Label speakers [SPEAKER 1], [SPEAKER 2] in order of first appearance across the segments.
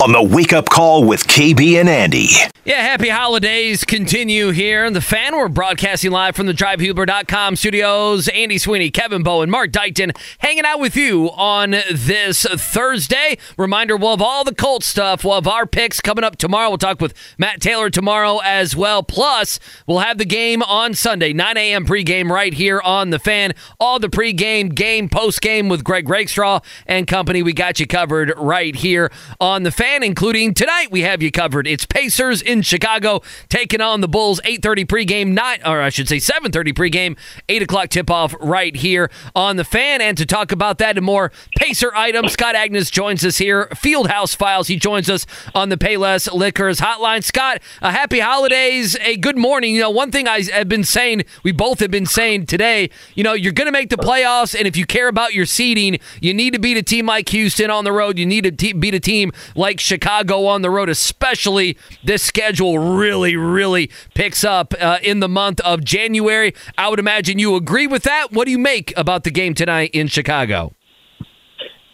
[SPEAKER 1] on the Wake Up Call with KB and Andy.
[SPEAKER 2] Yeah, happy holidays continue here. in The fan, we're broadcasting live from the DriveHubler.com studios. Andy Sweeney, Kevin Bowen, Mark Dykton hanging out with you on this Thursday. Reminder, we'll have all the Colt stuff. We'll have our picks coming up tomorrow. We'll talk with Matt Taylor tomorrow as well. Plus, we'll have the game on Sunday, 9 a.m. pregame right here on The Fan. All the pregame, game, postgame with Greg Rakestraw and company. We got you covered right here on The Fan, including tonight we have you covered. It's Pacers in Chicago taking on the Bulls. 8:30 pregame, not or I should say 7:30 pregame, 8 o'clock tip off right here on the fan. And to talk about that and more Pacer items, Scott Agness joins us here. Fieldhouse Files. He joins us on the Payless Liquors hotline. Scott, a happy holidays, a good morning. You know, one thing I have been saying, we both have been saying today. You know, you're going to make the playoffs, and if you care about your seeding, you need to beat a team like Houston on the road. You need to te- beat a team like Chicago on the road, especially this schedule really, really picks up uh, in the month of January. I would imagine you agree with that. What do you make about the game tonight in Chicago?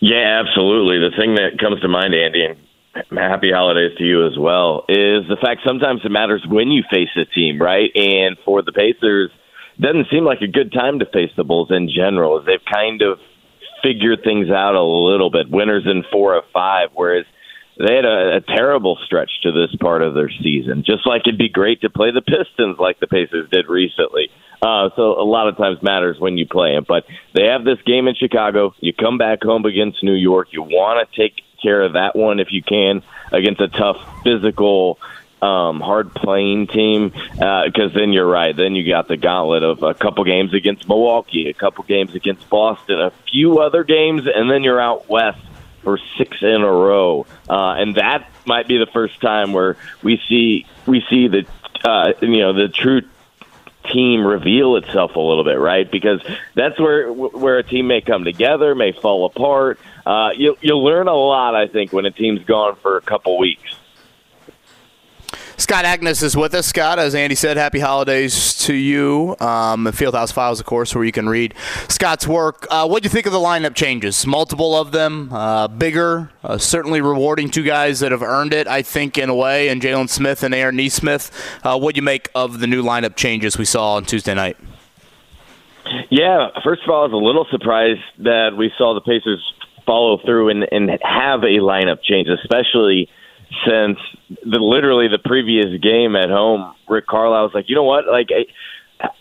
[SPEAKER 3] Yeah, absolutely. The thing that comes to mind, Andy, and happy holidays to you as well, is the fact sometimes it matters when you face a team, right? And for the Pacers, doesn't seem like a good time to face the Bulls in general, they've kind of figured things out a little bit. Winners in four of five, whereas they had a, a terrible stretch to this part of their season. Just like it'd be great to play the Pistons like the Pacers did recently. Uh, so a lot of times matters when you play them. But they have this game in Chicago. You come back home against New York. You want to take care of that one if you can against a tough physical um, hard playing team because uh, then you're right. Then you got the gauntlet of a couple games against Milwaukee, a couple games against Boston, a few other games, and then you're out west for six in a row, uh, and that might be the first time where we see we see the uh, you know the true team reveal itself a little bit, right? Because that's where where a team may come together, may fall apart. Uh, you'll you'll learn a lot, I think, when a team's gone for a couple weeks.
[SPEAKER 4] Scott Agness is with us. Scott, as Andy said, happy holidays to you. Um, Fieldhouse Files, of course, where you can read Scott's work. Uh, what do you think of the lineup changes? Multiple of them, uh, bigger, uh, certainly rewarding two guys that have earned it, I think, in a way, and Jalen Smith and Aaron Nesmith. Uh, what do you make of the new lineup changes we saw on Tuesday night?
[SPEAKER 3] Yeah, first of all, I was a little surprised that we saw the Pacers follow through and, and have a lineup change, especially – since the literally the previous game at home. Rick Carlisle was like, you know what, like. I,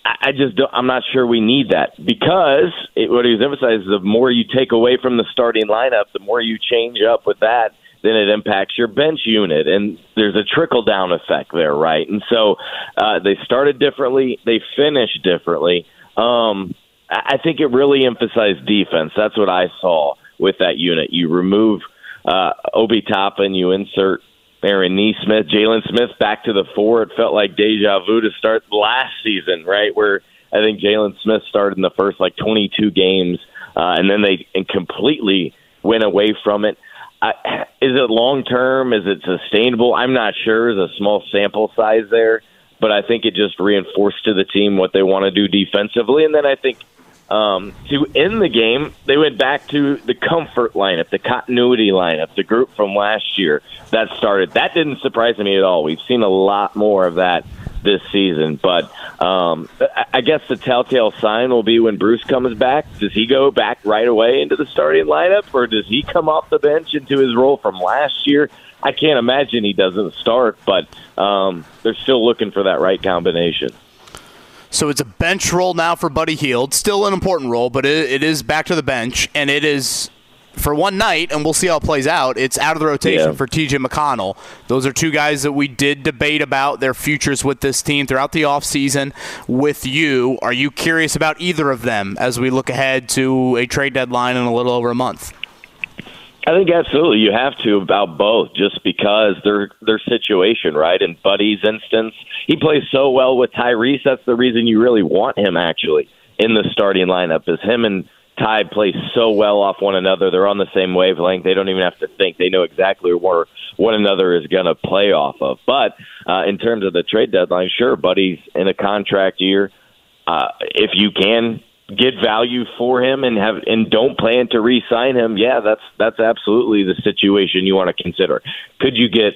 [SPEAKER 3] I just don't, I'm not sure we need that because it, what he was emphasizing is the more you take away from the starting lineup, the more you change up with that, then it impacts your bench unit, and there's a trickle down effect there, right? And so uh, they started differently, they finished differently. Um, I think it really emphasized defense. That's what I saw with that unit. You remove uh, Obi Toppin, you insert Aaron Nesmith, Jalen Smith back to the four. It felt like deja vu to start last season, right? Where I think Jalen Smith started in the first like 22 games, uh, and then they completely went away from it. I, is it long term? Is it sustainable? I'm not sure. There's a small sample size there, but I think it just reinforced to the team what they want to do defensively. And then I think um, to end the game, they went back to the comfort lineup, the continuity lineup, the group from last year that started. That didn't surprise me at all. We've seen a lot more of that this season. But um, I guess the telltale sign will be when Bruce comes back. Does he go back right away into the starting lineup, or does he come off the bench into his role from last year? I can't imagine he doesn't start, but um, they're still looking for that right combination.
[SPEAKER 4] So it's a bench role now for Buddy Hield. Still an important role, but it, it is back to the bench, and it is for one night, and we'll see how it plays out. It's out of the rotation yeah. for TJ McConnell. Those are two guys that we did debate about their futures with this team throughout the offseason with you. Are you curious about either of them as we look ahead to a trade deadline in a little over a month?
[SPEAKER 3] I think absolutely you have to about both, just because their their situation, right? In Buddy's instance, he plays so well with Tyrese. That's the reason you really want him actually in the starting lineup. Is him and Ty play so well off one another. They're on the same wavelength. They don't even have to think. They know exactly where one another is going to play off of. But uh, in terms of the trade deadline, sure, Buddy's in a contract year. Uh, if you can get value for him and have and don't plan to re-sign him, yeah, that's that's absolutely the situation you want to consider. Could you get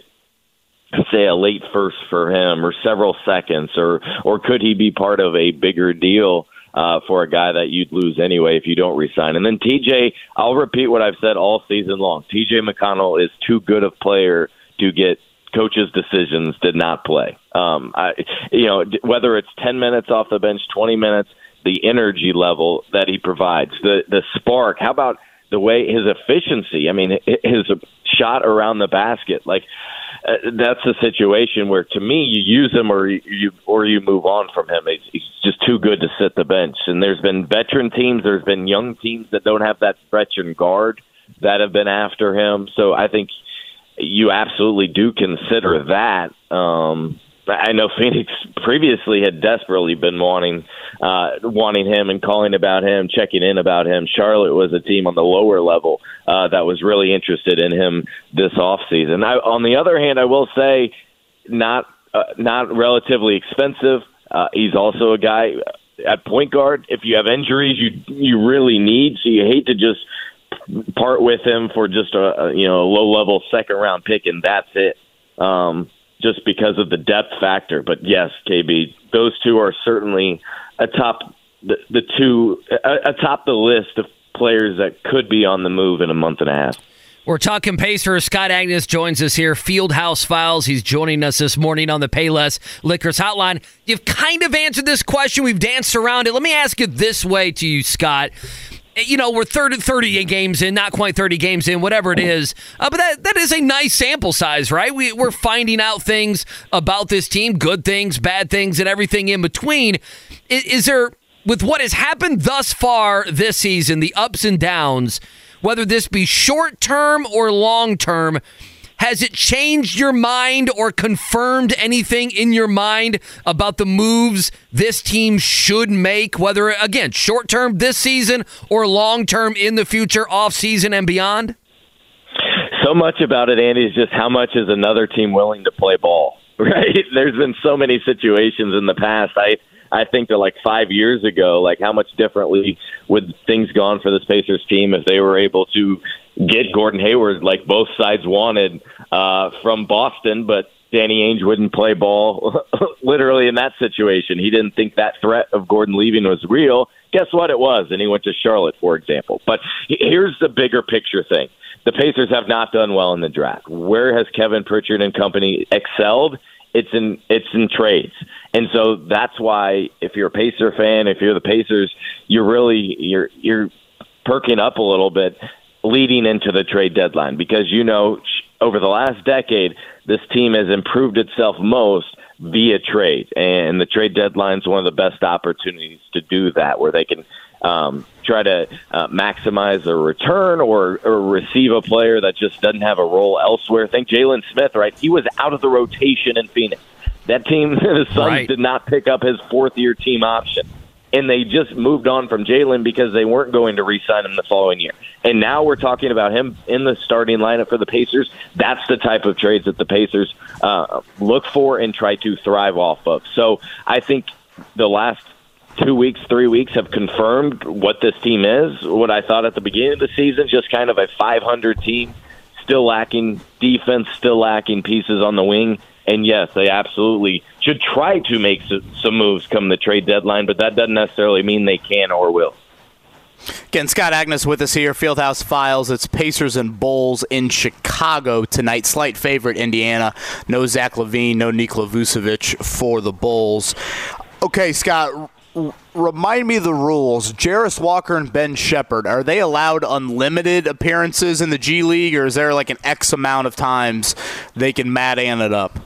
[SPEAKER 3] say a late first for him or several seconds or or could he be part of a bigger deal uh, for a guy that you'd lose anyway if you don't resign? And then TJ, I'll repeat what I've said all season long. TJ McConnell is too good of player to get coaches' decisions did not play. Um, I, you know, whether it's 10 minutes off the bench, 20 minutes, the energy level that he provides, the the spark. How about the way his efficiency? I mean, his shot around the basket. Like uh, that's a situation where, to me, you use him or you or you move on from him. He's, he's just too good to sit the bench. And there's been veteran teams, there's been young teams that don't have that veteran guard that have been after him. So I think you absolutely do consider that. Um, I know Phoenix previously had desperately been wanting uh, wanting him and calling about him, checking in about him. Charlotte was a team on the lower level uh, that was really interested in him this offseason. I, on the other hand, I will say not uh, not relatively expensive. Uh, he's also a guy at point guard. If you have injuries, you you really need. So you hate to just part with him for just a, a you know a low level second round pick and that's it. Um, just because of the depth factor. But yes, KB, those two are certainly atop the, the two atop the list of players that could be on the move in a month and a half.
[SPEAKER 2] We're talking Pacers. Scott Agness joins us here. Fieldhouse Files. He's joining us this morning on the Payless Liquors Hotline. You've kind of answered this question. We've danced around it. Let me ask it this way to you, Scott you know, we're 30, 30 games in, not quite 30 games in, whatever it is. Uh, but that, that is a nice sample size, right? We, we're finding out things about this team, good things, bad things, and everything in between. Is, is there, with what has happened thus far this season, the ups and downs, whether this be short term or long term, has it changed your mind or confirmed anything in your mind about the moves this team should make, whether, again, short term this season or long term in the future, off season and beyond?
[SPEAKER 3] So much about it, Andy, is just how much is another team willing to play ball, right? There's been so many situations in the past. I. I think that like five years ago, like how much differently would things gone for this Pacers team if they were able to get Gordon Hayward like both sides wanted uh, from Boston, but Danny Ainge wouldn't play ball literally in that situation. He didn't think that threat of Gordon leaving was real. Guess what? It was, and he went to Charlotte, for example. But here's the bigger picture thing: the Pacers have not done well in the draft. Where has Kevin Pritchard and company excelled? It's in it's in trades, and so that's why if you're a Pacer fan, if you're the Pacers, you're really you're you're perking up a little bit leading into the trade deadline because you know over the last decade this team has improved itself most via trade. And the trade deadline is one of the best opportunities to do that where they can um, try to uh, maximize a return or, or receive a player that just doesn't have a role elsewhere. Think Jalen Smith, right? He was out of the rotation in Phoenix. That team, the Suns, right. did not pick up his fourth year team option and they just moved on from Jalen because they weren't going to re-sign him the following year. And now we're talking about him in the starting lineup for the Pacers. That's the type of trades that the Pacers uh, look for and try to thrive off of. So I think the last two weeks, three weeks have confirmed what this team is. What I thought at the beginning of the season, just kind of a 500 team, still lacking defense, still lacking pieces on the wing and yes, they absolutely should try to make some moves come the trade deadline, but that doesn't necessarily mean they can or will.
[SPEAKER 4] Again, Scott Agness with us here, Fieldhouse Files. It's Pacers and Bulls in Chicago tonight. Slight favorite, Indiana. No Zach LaVine, no Nikola Vucevic for the Bulls. Okay, Scott, remind me the rules. Jarace Walker and Ben Sheppard, are they allowed unlimited appearances in the G League, or is there like an X amount of times they can Mad Ant it up?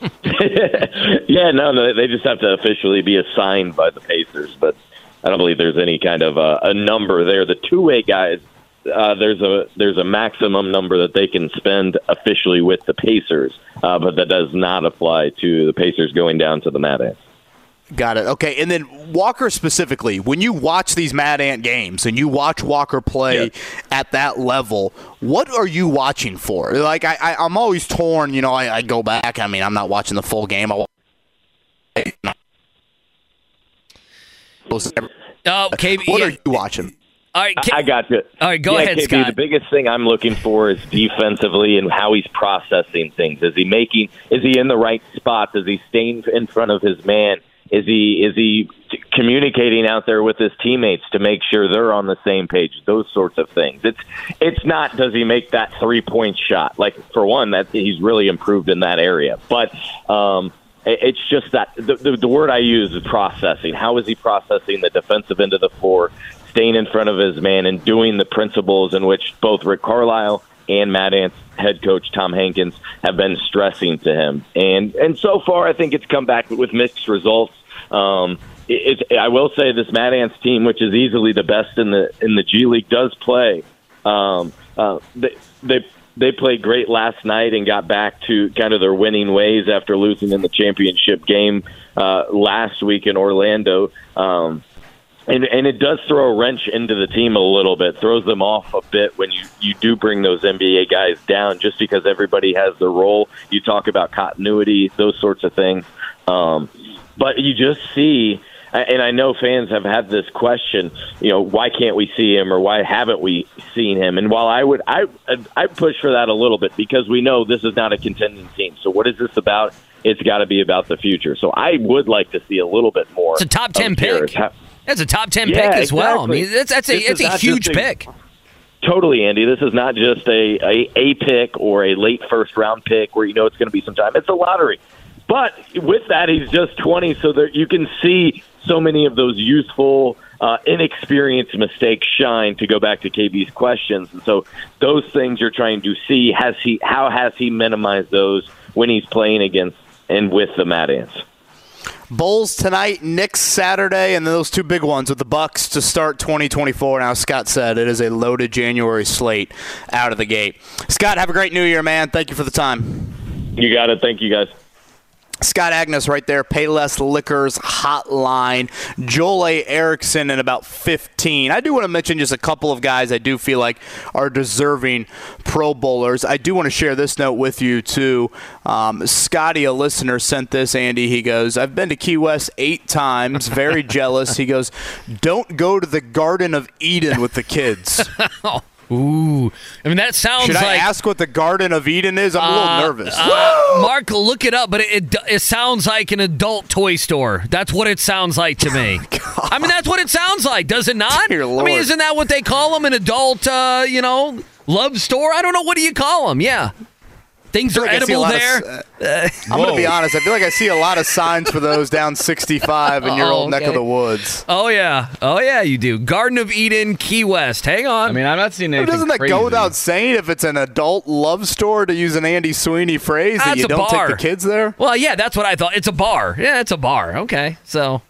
[SPEAKER 3] yeah, no, no, they just have to officially be assigned by the Pacers, but I don't believe there's any kind of uh, a number there. The two way guys uh, there's a there's a maximum number that they can spend officially with the Pacers, uh, but that does not apply to the Pacers going down to the Mad Ants.
[SPEAKER 4] Got it. Okay, and then Walker specifically, when you watch these Mad Ant games and you watch Walker play
[SPEAKER 3] Yeah.
[SPEAKER 4] at that level, what are you watching for? Like I, I I'm always torn. You know, I, I go back. I mean, I'm not watching the full game. I, wa- uh,
[SPEAKER 2] Oh, KB.
[SPEAKER 4] what
[SPEAKER 2] yeah.
[SPEAKER 4] are you watching?
[SPEAKER 2] All right, K-
[SPEAKER 3] I got you.
[SPEAKER 2] All right, go
[SPEAKER 3] yeah,
[SPEAKER 2] ahead,
[SPEAKER 3] KB,
[SPEAKER 2] Scott.
[SPEAKER 3] The biggest thing I'm looking for is defensively and how he's processing things. Is he making? Is he in the right spot? Is he staying in front of his man? Is he is he communicating out there with his teammates to make sure they're on the same page? Those sorts of things. It's it's not does he make that three point shot? Like for one, that he's really improved in that area. But um, it's just that the, the, the word I use is processing. How is he processing the defensive end of the floor, staying in front of his man, and doing the principles in which both Rick Carlisle and Mad Ants head coach Tom Hankins have been stressing to him. And and so far, I think it's come back with mixed results. Um, it, it, I will say this Mad Ants team, which is easily the best in the in the G League, does play. Um, uh, they they they played great last night and got back to kind of their winning ways after losing in the championship game uh, last week in Orlando. Um, and and it does throw a wrench into the team a little bit, throws them off a bit when you you do bring those NBA guys down, just because everybody has their role. You talk about continuity, those sorts of things, um, but you just see. And I know fans have had this question, you know, why can't we see him or why haven't we seen him? And while I would, I, I push for that a little bit because we know this is not a contending team. So what is this about? It's got to be about the future. So I would like to see a little bit more.
[SPEAKER 2] It's a top ten pick. That's a top ten
[SPEAKER 3] Yeah,
[SPEAKER 2] pick as well. I mean, that's that's a
[SPEAKER 3] This
[SPEAKER 2] it's a huge
[SPEAKER 3] a-
[SPEAKER 2] pick.
[SPEAKER 3] Totally, Andy. This is not just a, a a pick or a late first round pick where you know it's going to be some time. It's a lottery. But with that, he's just 20, so that you can see so many of those youthful, uh, inexperienced mistakes shine. To go back to KB's questions, and so those things you're trying to see has he how has he minimized those when he's playing against and with the Mad Ants?
[SPEAKER 4] Bulls tonight, Knicks Saturday, and then those two big ones with the Bucks to start 2024. Now, Scott said it is a loaded January slate out of the gate. Scott, have a great New Year, man. Thank you for the time.
[SPEAKER 3] You got it. Thank you, guys.
[SPEAKER 4] Scott Agness right there, Payless Liquors Hotline. Joel A. Erickson in about 15. I do want to mention just a couple of guys I do feel like are deserving Pro Bowlers. I do want to share this note with you, too. Um, Scotty, a listener, sent this, Andy. He goes, I've been to Key West eight times, very jealous. He goes, Don't go to the Garden of Eden with the kids.
[SPEAKER 2] Ooh, I mean that sounds
[SPEAKER 4] Should I
[SPEAKER 2] like.
[SPEAKER 4] ask what the Garden of Eden is? I'm a little
[SPEAKER 2] uh,
[SPEAKER 4] nervous.
[SPEAKER 2] uh, Mark, look it up, but it, it it sounds like an adult toy store. That's what it sounds like to me. I mean, that's what it sounds like, does it not?
[SPEAKER 4] Dear
[SPEAKER 2] I
[SPEAKER 4] Lord.
[SPEAKER 2] mean, isn't that what they call them? An adult, uh, you know, love store? I don't know. What do you call them? Yeah, things are
[SPEAKER 4] like I see a
[SPEAKER 2] edible
[SPEAKER 4] lot of
[SPEAKER 2] there.
[SPEAKER 4] Uh, I'm going to be honest. I feel like I see a lot of signs for those down 65 in your
[SPEAKER 2] Oh,
[SPEAKER 4] old neck of the woods.
[SPEAKER 2] oh yeah, oh yeah, you do. Garden of Eden, Key West. Hang on.
[SPEAKER 5] I mean, I'm not seeing anything
[SPEAKER 4] Doesn't that
[SPEAKER 5] crazy.
[SPEAKER 4] go without saying if it's an adult love store to use an Andy Sweeney phrase that
[SPEAKER 2] That's
[SPEAKER 4] you
[SPEAKER 2] a
[SPEAKER 4] don't
[SPEAKER 2] bar.
[SPEAKER 4] take the kids there?
[SPEAKER 2] well, yeah, that's what I thought. It's a bar. Yeah, it's a bar. Okay, so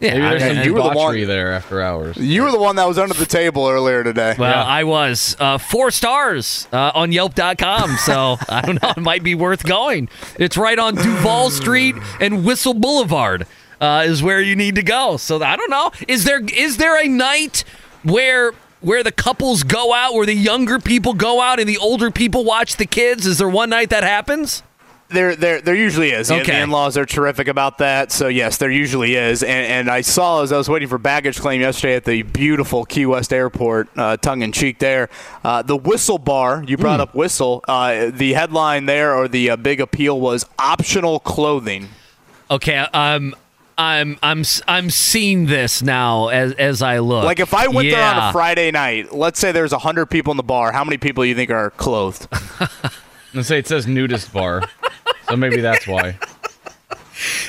[SPEAKER 2] yeah,
[SPEAKER 5] Maybe there's
[SPEAKER 2] I-
[SPEAKER 5] some
[SPEAKER 4] you were the one-
[SPEAKER 5] there after hours.
[SPEAKER 4] You were the one that was under the table earlier today.
[SPEAKER 2] Well,
[SPEAKER 5] Yeah.
[SPEAKER 2] I was uh, four stars uh, on Yelp.com, so I don't know. It might be worth going. It's right on Duval Street and Whistle Boulevard uh, is where you need to go. So I don't know. Is there is there a night where where the couples go out, where the younger people go out and the older people watch the kids? Is there one night that happens?
[SPEAKER 4] There, there, there usually is. Yeah,
[SPEAKER 2] Okay.
[SPEAKER 4] The in-laws are terrific about that. So yes, there usually is. And, and I saw as I was waiting for baggage claim yesterday at the beautiful Key West Airport, uh, tongue in cheek there, uh, the Whistle Bar. You brought up Whistle. Uh, the headline there or the uh, big appeal was optional clothing.
[SPEAKER 2] Okay, um, I'm I'm I'm seeing this now as as I look.
[SPEAKER 4] Like if I went there on a Friday night, let's say there's hundred people in the bar. How many people do you think are clothed?
[SPEAKER 5] Let's say it says nudist bar, so maybe that's why.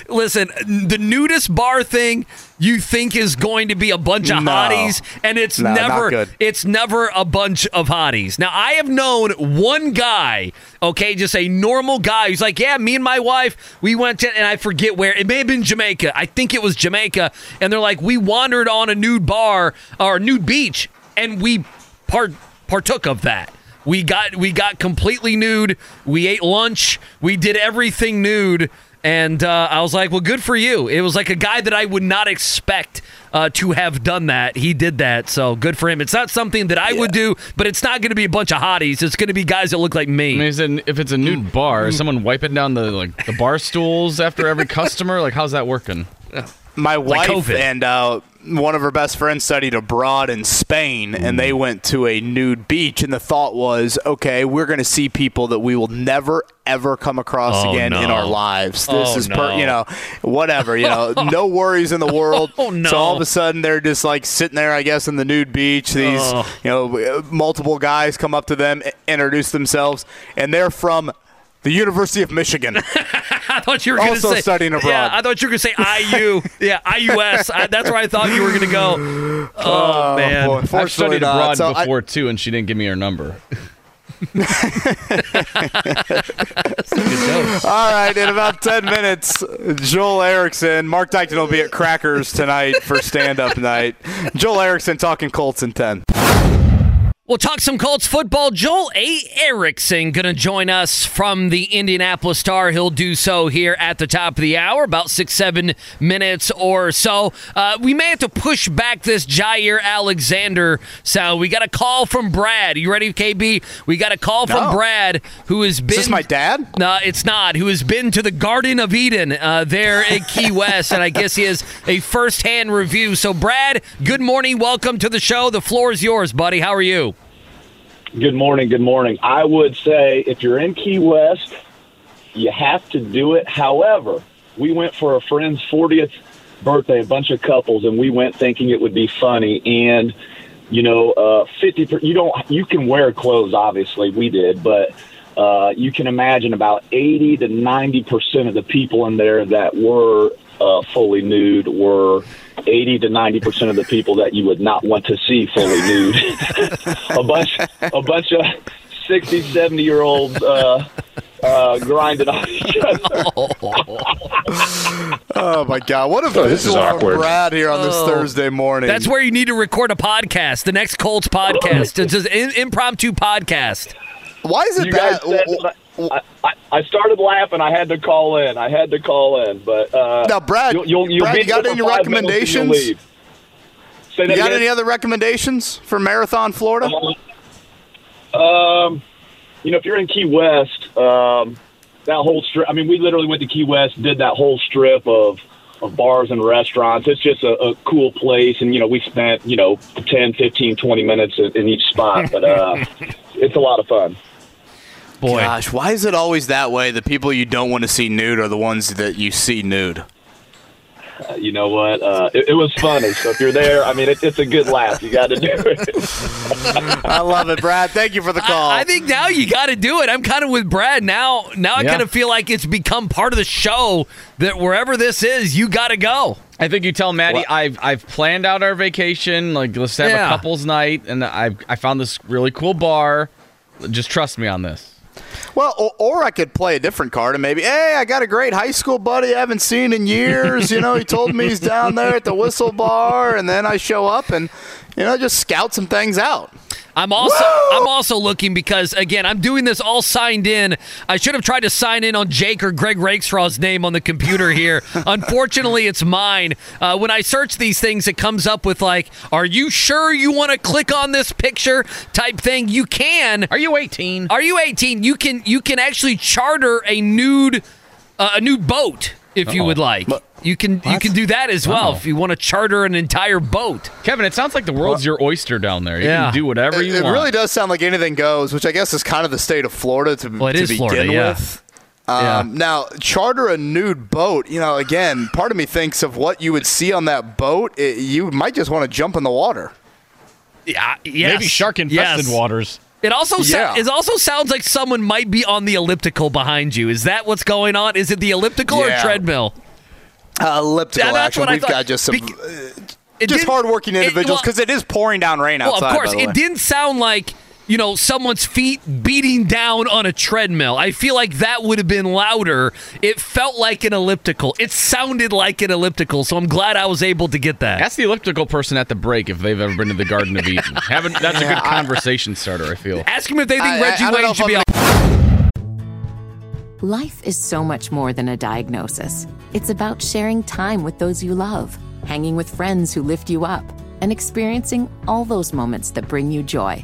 [SPEAKER 2] Listen, the nudist bar thing you think is going to be a bunch of
[SPEAKER 4] No.
[SPEAKER 2] hotties, and it's
[SPEAKER 4] No,
[SPEAKER 2] never it's never a bunch of hotties. Now I have known one guy, okay, just a normal guy who's like, yeah, me and my wife, we went to, and I forget where it may have been Jamaica. I think it was Jamaica, and they're like, we wandered on a nude bar or nude beach, and we part partook of that. We got we got completely nude. We ate lunch. We did everything nude. And uh, I was like, well, good for you. It was like a guy that I would not expect uh, to have done that. He did that, so good for him. It's not something that I would do, but it's not going to be a bunch of hotties. It's going to be guys that look like me.
[SPEAKER 5] I mean, is it, if it's a nude bar, is someone wiping down the like the bar stools after every customer? Like, how's that working?
[SPEAKER 4] My wife
[SPEAKER 2] COVID.
[SPEAKER 4] and uh, one of her best friends studied abroad in Spain, and they mm. went to a nude beach. And the thought was, okay, we're going to see people that we will never ever come across
[SPEAKER 2] Oh,
[SPEAKER 4] again in our lives. Oh, this
[SPEAKER 2] Oh,
[SPEAKER 4] is, per,
[SPEAKER 2] no.
[SPEAKER 4] you know, whatever. You know, no worries in the world.
[SPEAKER 2] Oh, no.
[SPEAKER 4] So all of a sudden, they're just like sitting there, I guess, in the nude beach. These,
[SPEAKER 2] Oh.
[SPEAKER 4] you know, multiple guys come up to them, introduce themselves, and they're from. The University of Michigan.
[SPEAKER 2] I thought you were going to
[SPEAKER 4] Also
[SPEAKER 2] say
[SPEAKER 4] studying abroad.
[SPEAKER 2] Yeah, I thought you were going to say IU. yeah, IUS. I, that's where I thought you were going to go. Oh, oh, man.
[SPEAKER 4] boy.
[SPEAKER 5] I've studied abroad
[SPEAKER 4] So I-
[SPEAKER 5] before too, and she didn't give me her number.
[SPEAKER 4] All right, in about 10 minutes, Joel Erickson. Mark Dykton will be at Crackers tonight for stand up night. Joel Erickson talking Colts in 10.
[SPEAKER 2] We'll talk some Colts football. Joel A. Erickson going to join us from the Indianapolis Star. He'll do so here at the top of the hour, about six, seven minutes or so. Uh, we may have to push back this Jaire Alexander sound. We got a call from Brad. You ready, KB? We got a call from
[SPEAKER 4] No.
[SPEAKER 2] Brad, who has been.
[SPEAKER 4] Is this my dad?
[SPEAKER 2] No, it's not. Who has been to the Garden of Eden uh, there in Key West, and I guess he has a firsthand review. So, Brad, good morning. Welcome to the show. The floor is yours, buddy. How are you?
[SPEAKER 6] Good morning. Good morning. I would say if you're in Key West, you have to do it. However, we went for a friend's 40th birthday, a bunch of couples, and we went thinking it would be funny. And you know, uh, 50. Per, you don't. You can wear clothes. Obviously, we did, but. Uh, you can imagine about 80 to 90 percent of the people in there that were uh, fully nude were 80 to 90 percent of the people that you would not want to see fully nude. a bunch, a bunch of 60, 70 year olds uh, uh, grinding on each other.
[SPEAKER 4] Oh, my God. What a
[SPEAKER 7] this is
[SPEAKER 4] visual from
[SPEAKER 7] awkward.
[SPEAKER 4] Brad here on this
[SPEAKER 2] Oh.
[SPEAKER 4] Thursday morning.
[SPEAKER 2] That's where you need to record a podcast, the next Colts podcast. It's just an impromptu podcast.
[SPEAKER 4] Why is it
[SPEAKER 6] You guys
[SPEAKER 4] that?
[SPEAKER 6] I, I, I started laughing. I had to call in. I had to call in, but uh,
[SPEAKER 4] Now, Brad,
[SPEAKER 6] you'll, you'll, you'll
[SPEAKER 4] Brad, you got any
[SPEAKER 6] for five minutes and you'll
[SPEAKER 4] recommendations?
[SPEAKER 6] Say that
[SPEAKER 4] You got
[SPEAKER 6] again?
[SPEAKER 4] any other recommendations for Marathon, Florida?
[SPEAKER 6] Um, you know, if you're in Key West, um, that whole strip. I mean, we literally went to Key West, did that whole strip of of bars and restaurants. It's just a, a cool place, and you know, we spent you know 10, 15, 20 minutes in, in each spot, but uh, it's a lot of fun.
[SPEAKER 2] Boy,
[SPEAKER 4] Gosh, why is it always that way? The people you don't want to see nude are the ones that you see nude.
[SPEAKER 6] Uh, you know what? Uh, it, it was funny. So if you're there, I mean, it, it's a good laugh. You got to do it.
[SPEAKER 4] I love it, Brad. Thank you for the call.
[SPEAKER 2] I, I think now you got to do it. I'm kind of with Brad now. Now I
[SPEAKER 5] Yeah.
[SPEAKER 2] kind of feel like it's become part of the show that wherever this is, you got to go.
[SPEAKER 5] I think you tell Maddie I've I've planned out our vacation. Like let's have
[SPEAKER 2] Yeah.
[SPEAKER 5] a couples night, and I I found this really cool bar. Just trust me on this.
[SPEAKER 4] Well, or, or I could play a different card and maybe, hey, I got a great high school buddy I haven't seen in years. You know, he told me he's down there at the Whistle Bar, and then I show up and, you know, just scout some things out.
[SPEAKER 2] I'm also I'm also looking because again I'm doing this all signed in. I should have tried to sign in on Jake or Greg Rakestraw's name on the computer here. Unfortunately, it's mine. Uh, when I search these things, it comes up with like, "Are you sure you want to click on this picture?" type thing. You can.
[SPEAKER 5] Are you 18?
[SPEAKER 2] Are you 18? You can you can actually charter a nude uh, a nude boat if you
[SPEAKER 5] Uh-oh.
[SPEAKER 2] would like. You can you can do that as well
[SPEAKER 5] Wow.
[SPEAKER 2] if you want to charter an entire boat.
[SPEAKER 5] Kevin, it sounds like the world's your oyster down there. You
[SPEAKER 2] Yeah.
[SPEAKER 5] can do whatever
[SPEAKER 4] It,
[SPEAKER 5] you
[SPEAKER 4] it
[SPEAKER 5] want.
[SPEAKER 4] It really does sound like anything goes, which I guess is kind of the state of Florida to,
[SPEAKER 2] Well, it
[SPEAKER 4] to
[SPEAKER 2] is
[SPEAKER 4] begin
[SPEAKER 2] Florida, yeah.
[SPEAKER 4] with. Um,
[SPEAKER 2] Yeah.
[SPEAKER 4] Now, charter a nude boat. You know, again, part of me thinks of what you would see on that boat. It, you might just want to jump in the water.
[SPEAKER 2] Yeah, yes.
[SPEAKER 5] Maybe shark infested
[SPEAKER 2] Yes.
[SPEAKER 5] waters.
[SPEAKER 2] It also
[SPEAKER 4] Yeah.
[SPEAKER 2] it also sounds like someone might be on the elliptical behind you. Is that what's going on? Is it the elliptical or treadmill?
[SPEAKER 4] Uh, elliptical
[SPEAKER 2] Yeah, that's
[SPEAKER 4] action.
[SPEAKER 2] what I
[SPEAKER 4] We've got just some.
[SPEAKER 2] Bec-
[SPEAKER 4] uh,
[SPEAKER 2] It
[SPEAKER 4] just hardworking
[SPEAKER 2] it-
[SPEAKER 4] individuals
[SPEAKER 2] well-
[SPEAKER 4] because it is pouring down rain
[SPEAKER 2] Well,
[SPEAKER 4] outside.
[SPEAKER 2] of course, it didn't sound like you know, someone's feet beating down on a treadmill. I feel like that would have been louder. It felt like an elliptical. It sounded like an elliptical. So I'm glad I was able to get that.
[SPEAKER 5] Ask the elliptical person at the break if they've ever been to the Garden of Eden. Haven't, that's a good
[SPEAKER 4] I-
[SPEAKER 5] conversation starter, I feel.
[SPEAKER 2] Ask him if they think
[SPEAKER 4] I- I-
[SPEAKER 2] Reggie
[SPEAKER 4] I don't
[SPEAKER 2] Wayne should be
[SPEAKER 4] I'm
[SPEAKER 2] on.
[SPEAKER 8] Life is so much more than a diagnosis. It's about sharing time with those you love, hanging with friends who lift you up, and experiencing all those moments that bring you joy.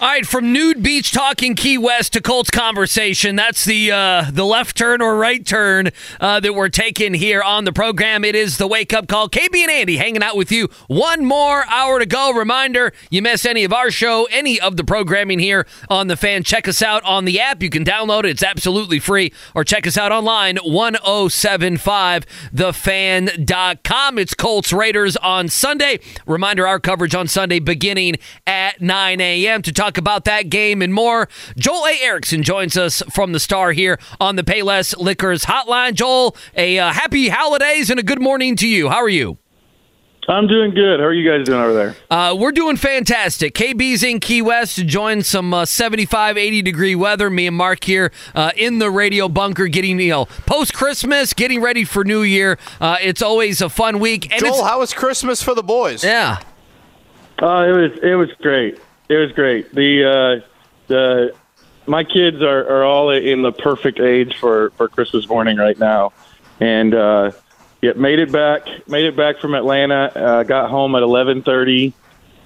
[SPEAKER 2] All right, from nude beach talking Key West to Colts conversation. That's the uh, the left turn or right turn uh, that we're taking here on the program. It is the wake up call. KB and Andy hanging out with you. One more hour to go. Reminder: you miss any of our show, any of the programming here on the fan. Check us out on the app. You can download it. It's absolutely free. Or check us out online 1075thefan.com. It's Colts Raiders on Sunday. Reminder: our coverage on Sunday beginning at 9 a.m. to talk about that game and more. Joel A. Erickson joins us from the Star here on the Payless Liquors Hotline. Joel, a uh, happy holidays and a good morning to you. How are you?
[SPEAKER 7] I'm doing good. How are you guys doing over there?
[SPEAKER 2] Uh, we're doing fantastic. KB's in Key West to join some uh, 75, 80 degree weather. Me and Mark here uh, in the radio bunker getting, you know, post Christmas, getting ready for New Year. Uh, it's always a fun week. And
[SPEAKER 4] Joel, how was Christmas for the boys?
[SPEAKER 2] yeah.
[SPEAKER 7] Uh, it was it was great. It was great. The uh, the my kids are, are all in the perfect age for, for Christmas morning right now, and uh, yeah, made it back. Made it back from Atlanta. Uh, got home at eleven thirty.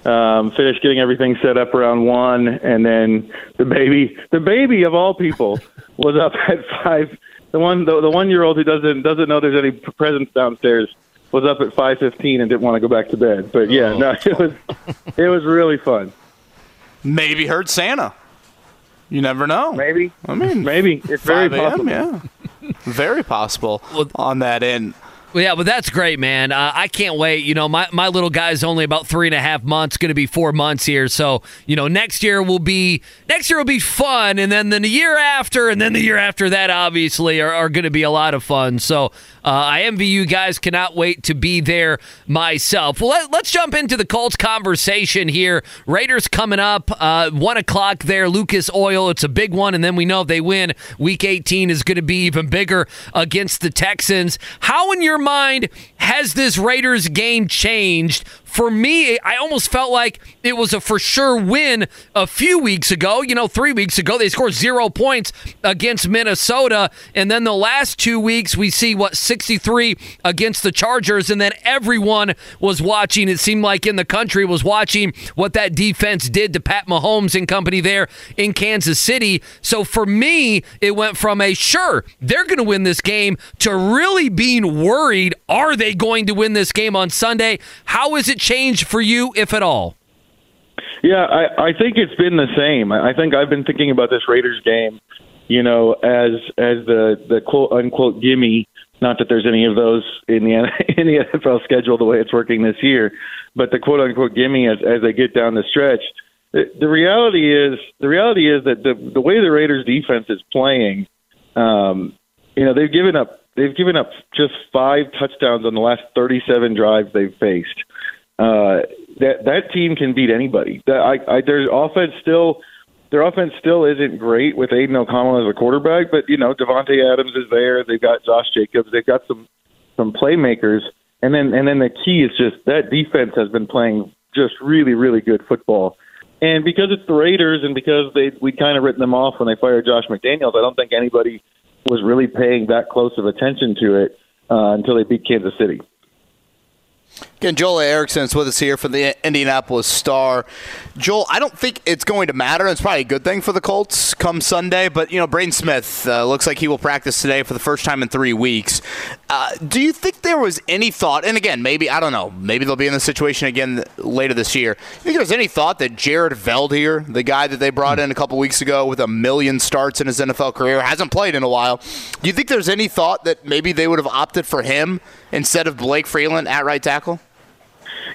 [SPEAKER 7] Um, finished getting everything set up around one, and then the baby, the baby of all people, was up at five. The one, the, the one year old who doesn't doesn't know there's any presents downstairs was up at five fifteen and didn't want to go back to bed. But yeah, no, it was it was really fun.
[SPEAKER 4] Maybe heard Santa. You never know.
[SPEAKER 7] Maybe,
[SPEAKER 4] I mean,
[SPEAKER 7] maybe it's very possible.
[SPEAKER 4] Yeah, very possible on that end.
[SPEAKER 2] Well, yeah, but that's great, man. Uh, I can't wait. You know, my, my little guy's only about three and a half months, going to be four months here. So, you know, next year will be next year will be fun, and then, then the year after, and then the year after that, obviously, are, are going to be a lot of fun. So, uh, I envy you guys. Cannot wait to be there myself. Well, let, let's jump into the Colts conversation here. Raiders coming up, uh, one o'clock there. Lucas Oil, it's a big one, and then we know if they win, Week 18 is going to be even bigger against the Texans. How, in your mind, has this Raiders game changed? For me, I almost felt like it was a for sure win a few weeks ago. You know, three weeks ago, they scored zero points against Minnesota. And then the last two weeks, we see what, 63 against the Chargers. And then everyone was watching, it seemed like in the country, was watching what that defense did to Pat Mahomes and company there in Kansas City. So for me, it went from a sure, they're going to win this game to really being worried, are they going to win this game on Sunday? How has it changed for you, if at all?
[SPEAKER 7] Yeah, I, I think it's been the same. I think I've been thinking about this Raiders game, you know, as as the the quote unquote gimme. Not that there's any of those in the in the NFL schedule the way it's working this year, but the quote unquote gimme as as they get down the stretch. The reality is the reality is that the the way the Raiders defense is playing, um, you know, they've given up they've given up just five touchdowns on the last 37 drives they've faced. Uh, that that team can beat anybody. That I, I their offense still their offense still isn't great with Aidan O'Connell as a quarterback, but you know Davante Adams is there. They've got Josh Jacobs. They've got some some playmakers, and then and then the key is just that defense has been playing just really really good football. And because it's the Raiders, and because they we kind of written them off when they fired Josh McDaniels, I don't think anybody was really paying that close of attention to it uh, until they beat Kansas City.
[SPEAKER 4] And Joel Erickson is with us here from the Indianapolis Star. Joel, I don't think it's going to matter. It's probably a good thing for the Colts come Sunday, but, you know, Braden Smith uh, looks like he will practice today for the first time in three weeks. Uh, do you think there was any thought, and again, maybe, I don't know, maybe they'll be in this situation again later this year. Do you think there was any thought that Jared Veldheer, the guy that they brought in a couple weeks ago with a million starts in his NFL career, hasn't played in a while? Do you think there's any thought that maybe they would have opted for him instead of Blake Freeland at right tackle?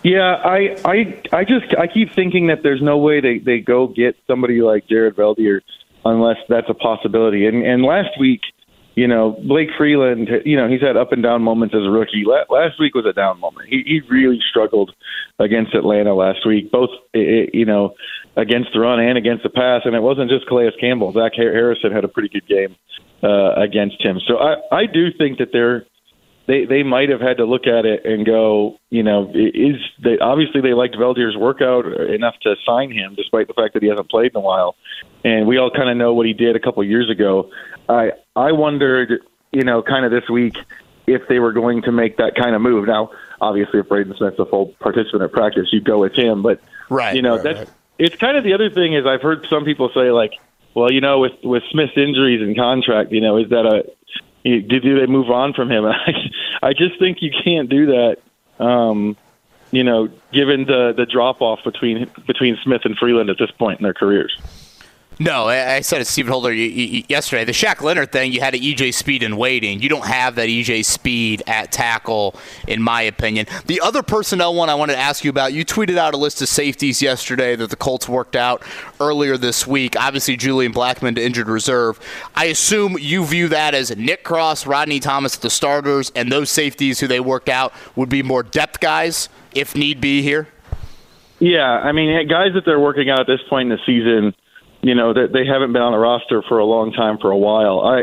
[SPEAKER 7] Yeah, I, I, I just I keep thinking that there's no way they they go get somebody like Jared Veldheer unless that's a possibility. And and last week, you know, Blake Freeland, you know, he's had up and down moments as a rookie. Last week was a down moment. He he really struggled against Atlanta last week, both you know against the run and against the pass. And it wasn't just Calais Campbell. Zach Harrison had a pretty good game uh, against him. So I I do think that they're they they might have had to look at it and go, you know, is they obviously they liked Veldheer's workout enough to sign him, despite the fact that he hasn't played in a while, and we all kind of know what he did a couple of years ago. I I wondered, you know, kind of this week if they were going to make that kind of move. Now, obviously, if Braden Smith's a full participant at practice, you go with him, but
[SPEAKER 4] right,
[SPEAKER 7] you know,
[SPEAKER 4] right,
[SPEAKER 7] that's
[SPEAKER 4] right.
[SPEAKER 7] it's kind of the other thing is I've heard some people say like, well, you know, with with Smith's injuries and contract, you know, is that a do, do they move on from him? I, I just think you can't do that. Um, you know, given the the drop off between between Smith and Freeland at this point in their careers.
[SPEAKER 4] No, I said to Stephen Holder yesterday. The Shaq Leonard thing, you had an EJ Speed in waiting. You don't have that EJ Speed at tackle, in my opinion. The other personnel one I wanted to ask you about, you tweeted out a list of safeties yesterday that the Colts worked out earlier this week. Obviously, Julian Blackmon to injured reserve. I assume you view that as Nick Cross, Rodney Thomas, the starters, and those safeties who they worked out would be more depth guys if need be here.
[SPEAKER 7] Yeah, I mean, guys that they're working out at this point in the season you know that they haven't been on the roster for a long time for a while. I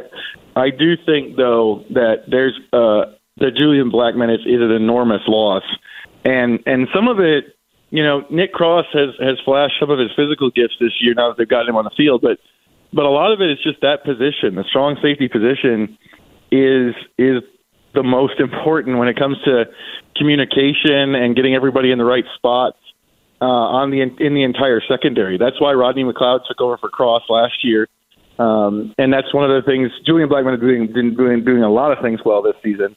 [SPEAKER 7] I do think though that there's uh that Julian Blackmon is, is an enormous loss, and and some of it, you know, Nick Cross has has flashed some of his physical gifts this year now that they've gotten him on the field, but but a lot of it is just that position, the strong safety position, is is the most important when it comes to communication and getting everybody in the right spots uh, on the in the entire secondary. That's why Rodney McLeod took over for Cross last year, um, and that's one of the things Julian is doing, been doing doing a lot of things well this season.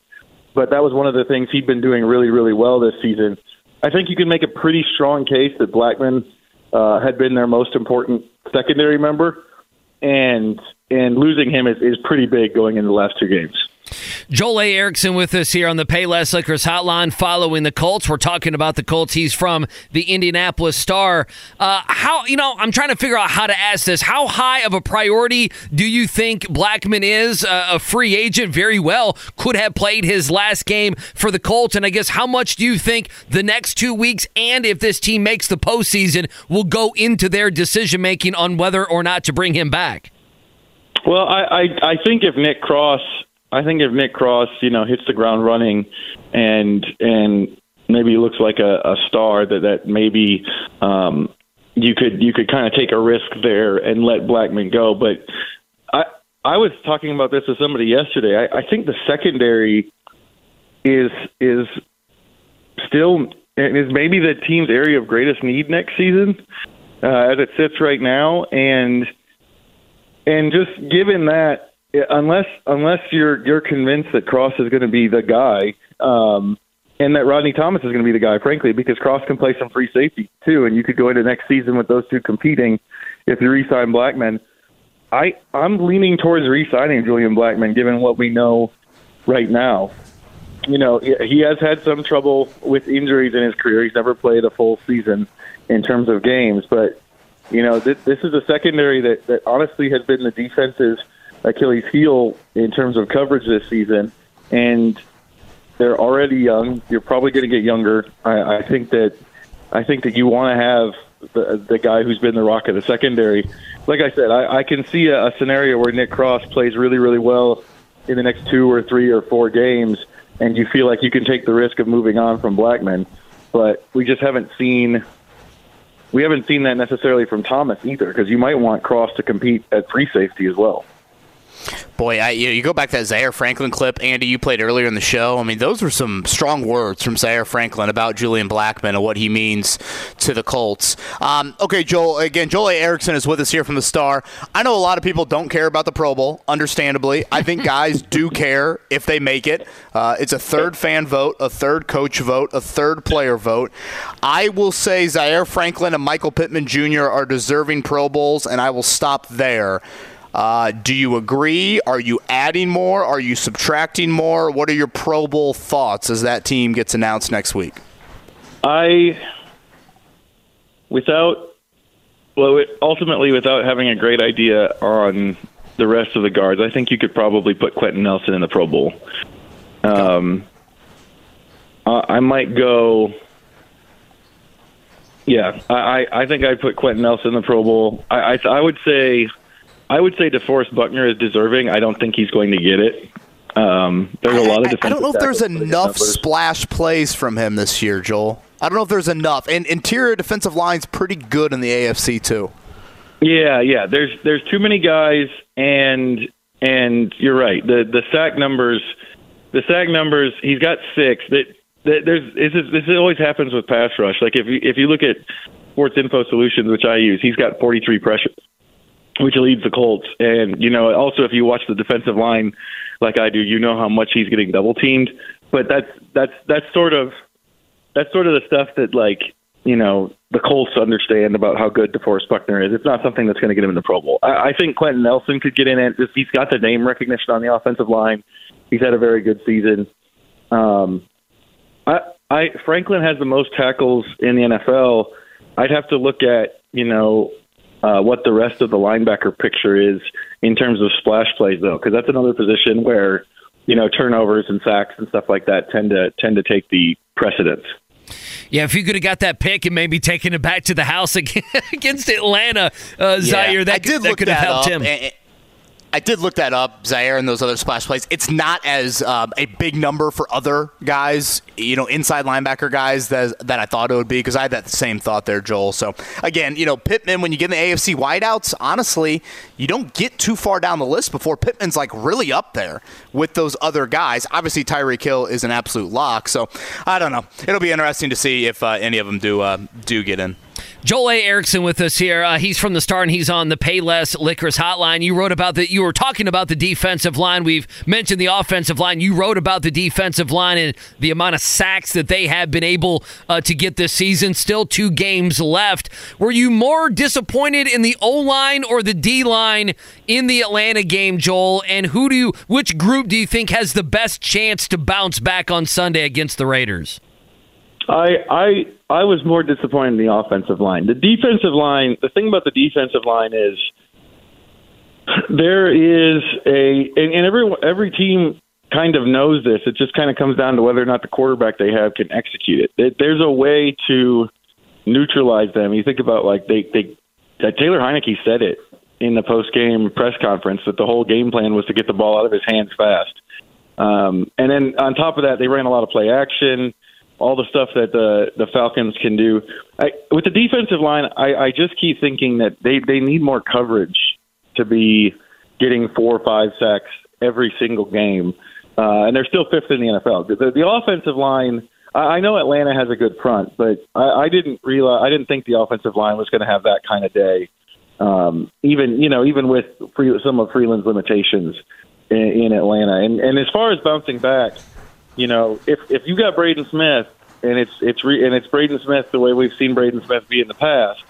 [SPEAKER 7] But that was one of the things he'd been doing really really well this season. I think you can make a pretty strong case that Blackmon uh, had been their most important secondary member, and and losing him is, is pretty big going into the last two games.
[SPEAKER 2] Joel A. Erickson with us here on the Payless Liquors Hotline following the Colts. We're talking about the Colts. He's from the Indianapolis Star. Uh, how, you know, I'm trying to figure out how to ask this. How high of a priority do you think Blackmon is? Uh, a free agent, very well, could have played his last game for the Colts. And I guess how much do you think the next two weeks and if this team makes the postseason will go into their decision making on whether or not to bring him back?
[SPEAKER 7] Well, I, I, I think if Nick Cross I think if Nick Cross, you know, hits the ground running and and maybe looks like a, a star that that maybe um, you could you could kind of take a risk there and let Blackmon go. But I I was talking about this with somebody yesterday. I, I think the secondary is is still is maybe the team's area of greatest need next season uh, as it sits right now, and and just given that unless unless you're you're convinced that Cross is going to be the guy, um, and that Rodney Thomas is going to be the guy, frankly, because Cross can play some free safety too, and you could go into next season with those two competing if you re-sign Blackmon. I I'm leaning towards re-signing Julian Blackmon, given what we know right now. You know, he has had some trouble with injuries in his career. He's never played a full season in terms of games, but you know, this, this is a secondary that that honestly has been the defense's Achilles heel in terms of coverage this season, and they're already young. You're probably going to get younger. I, I think that I think that you want to have the, the guy who's been the rock of the secondary. Like I said, I, I can see a, a scenario where Nick Cross plays really, really well in the next two or three or four games, and you feel like you can take the risk of moving on from Blackmon. But we just haven't seen we haven't seen that necessarily from Thomas either, because you might want Cross to compete at free safety as well.
[SPEAKER 4] Boy, I, you, you go back to that Zaire Franklin clip, Andy, you played earlier in the show. I mean, those were some strong words from Zaire Franklin about Julian Blackmon and what he means to the Colts. Um, okay, Joel, again, Joel A. Erickson is with us here from the Star. I know a lot of people don't care about the Pro Bowl, understandably. I think guys do care if they make it. Uh, it's a third fan vote, a third coach vote, a third player vote. I will say Zaire Franklin and Michael Pittman Jr. are deserving Pro Bowls, and I will stop there. Uh, do you agree? Are you adding more? Are you subtracting more? What are your Pro Bowl thoughts as that team gets announced next week?
[SPEAKER 7] I, without, well, ultimately, without having a great idea on the rest of the guards, I think you could probably put Quenton Nelson in the Pro Bowl. Um, I might go. Yeah, I, I think I'd put Quenton Nelson in the Pro Bowl. I, I, I would say I would say DeForest Buckner is deserving. I don't think he's going to get it. Um, there's a lot of.
[SPEAKER 4] I, I don't know if there's enough splash plays from him this year, Joel. I don't know if there's enough. And interior defensive line's pretty good in the AFC too.
[SPEAKER 7] Yeah, yeah. There's there's too many guys, and and you're right. The the sack numbers, the sack numbers. He's got six. That, that there's this, is, this always happens with pass rush. Like if you if you look at Sports Info Solutions, which I use, he's got 43 pressures which leads the Colts. And you know, also if you watch the defensive line like I do, you know how much he's getting double teamed. But that's that's that's sort of that's sort of the stuff that like you know the Colts understand about how good DeForest Buckner is. It's not something that's going to get him in the Pro Bowl. I, I think Quenton Nelson could get in it. He's got the name recognition on the offensive line, he's had a very good season. Um, I, I Franklin has the most tackles in the NFL. I'd have to look at you know uh, what the rest of the linebacker picture is in terms of splash plays, though, because that's another position where you know turnovers and sacks and stuff like that tend to tend to take the precedence.
[SPEAKER 2] Yeah, if you could have got that pick and maybe taken it back to the house against Atlanta, uh, Zaire,
[SPEAKER 4] yeah,
[SPEAKER 2] that,
[SPEAKER 4] could,
[SPEAKER 2] that could have helped
[SPEAKER 4] up,
[SPEAKER 2] him.
[SPEAKER 4] And, I did look that up, Zaire, and those other splash plays. It's not as um, a big number for other guys, you know, inside linebacker guys that, that I thought it would be because I had that same thought there, Joel. So, again, you know, Pittman, when you get in the AFC wideouts, honestly, you don't get too far down the list before Pittman's like really up there with those other guys. Obviously, Tyreek Hill is an absolute lock. So, I don't know. It'll be interesting to see if uh, any of them do uh, do get in.
[SPEAKER 2] Joel A. Erickson with us here. Uh, he's from the Star and he's on the Payless Liquors Hotline. You wrote about that. You were talking about the defensive line. We've mentioned the offensive line. You wrote about the defensive line and the amount of sacks that they have been able uh, to get this season. Still two games left. Were you more disappointed in the O line or the D line in the Atlanta game, Joel? And who do you, which group do you think has the best chance to bounce back on Sunday against the Raiders?
[SPEAKER 7] I I I was more disappointed in the offensive line. The defensive line. The thing about the defensive line is there is a and, and every every team kind of knows this. It just kind of comes down to whether or not the quarterback they have can execute it. There's a way to neutralize them. You think about like they they Taylor Heinicke said it in the post game press conference that the whole game plan was to get the ball out of his hands fast. Um, and then on top of that, they ran a lot of play action all the stuff that the the Falcons can do. I, with the defensive line, I, I just keep thinking that they they need more coverage to be getting four or five sacks every single game, uh, and they're still fifth in the NFL. The, the offensive line. I know Atlanta has a good front, but I, I didn't realize I didn't think the offensive line was going to have that kind of day. Um, even you know, even with free, some of Freeland's limitations in, in Atlanta, and and as far as bouncing back, you know, if if you got Braden Smith and it's it's re, and it's Braden Smith the way we've seen Braden Smith be in the past,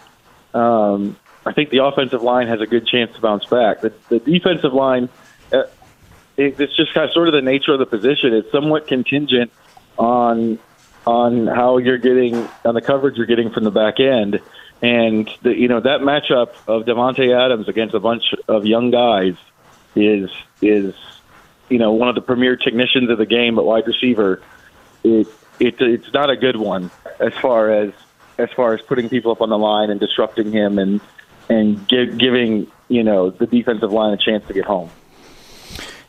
[SPEAKER 7] um, I think the offensive line has a good chance to bounce back. The, the defensive line, uh, it, it's just kind of sort of the nature of the position. It's somewhat contingent on on how you're getting on the coverage you're getting from the back end. And the, you know that matchup of Davante Adams against a bunch of young guys is is you know one of the premier technicians of the game at wide receiver, it, it it's not a good one as far as as far as putting people up on the line and disrupting him and and give, giving you know the defensive line a chance to get home.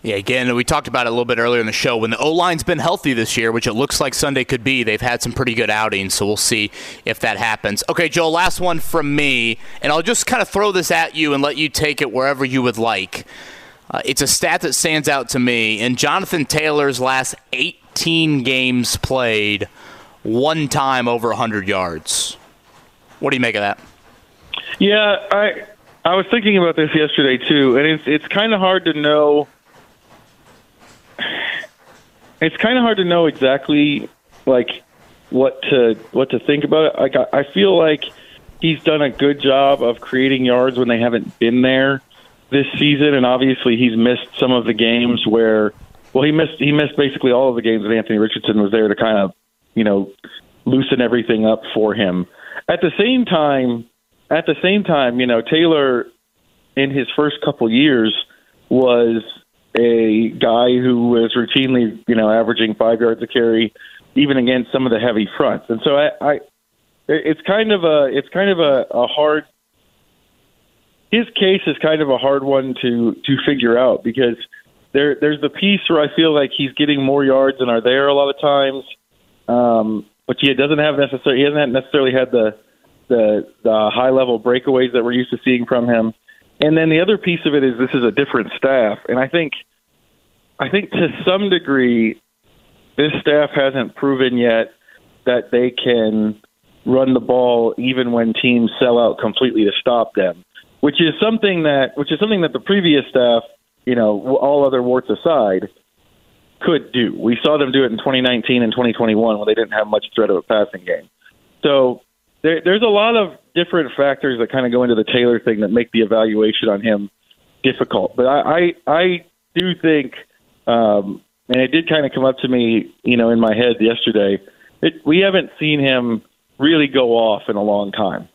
[SPEAKER 4] Yeah, again, we talked about it a little bit earlier in the show. When the O line's been healthy this year, which it looks like Sunday could be, they've had some pretty good outings. So we'll see if that happens. Okay, Joe, last one from me, and I'll just kind of throw this at you and let you take it wherever you would like. Uh, it's a stat that stands out to me. In Jonathan Taylor's last 18 games played, one time over 100 yards. What do you make of that?
[SPEAKER 7] Yeah, I I was thinking about this yesterday too, and it's it's kind of hard to know. It's kind of hard to know exactly like what to what to think about it. Like I, I feel like he's done a good job of creating yards when they haven't been there this season, and obviously he's missed some of the games where well he missed he missed basically all of the games that Anthony Richardson was there to kind of you know loosen everything up for him. At the same time, at the same time, you know Taylor in his first couple years was a guy who was routinely you know averaging five yards a carry even against some of the heavy fronts. And so I, I it's kind of a it's kind of a, a hard his case is kind of a hard one to to figure out because there there's the piece where I feel like he's getting more yards than are there a lot of times, um, but he doesn't have necessarily he hasn't necessarily had the the the high level breakaways that we're used to seeing from him. And then the other piece of it is this is a different staff, and I think I think to some degree this staff hasn't proven yet that they can run the ball even when teams sell out completely to stop them, which is something that which is something that the previous staff, you know, all other warts aside, could do. We saw them do it in 2019 and 2021 when they didn't have much threat of a passing game. So there, there's a lot of different factors that kind of go into the Taylor thing that make the evaluation on him difficult. But I I, I do think um, and it did kind of come up to me, you know, in my head yesterday. It, we haven't seen him really go off in a long time.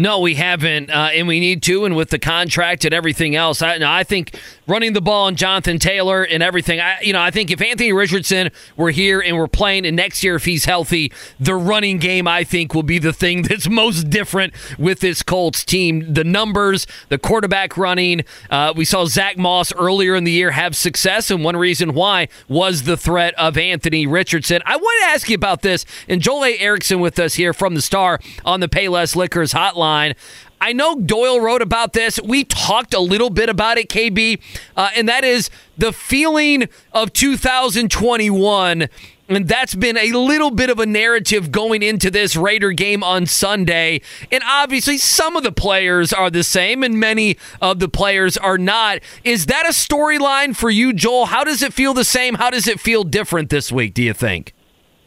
[SPEAKER 2] No, we haven't, uh, and we need to. And with the contract and everything else, I, I think running the ball and Jonathan Taylor and everything, I, you know, I think if Anthony Richardson were here and we're playing, and next year if he's healthy, the running game I think will be the thing that's most different with this Colts team. The numbers, the quarterback running. Uh, we saw Zach Moss earlier in the year have success, and one reason why was the threat of Anthony Richardson. I want to ask you about this, and Joel A. Erickson with us here from the Star on the Payless Liquors hotline line. I know Doyle wrote about this. We talked a little bit about it, KB, uh, and that is the feeling of 2021. And that's been a little bit of a narrative going into this Raider game on Sunday. And obviously, some of the players are the same, and many of the players are not. Is that a storyline for you, Joel? How does it feel the same? How does it feel different this week, do you think?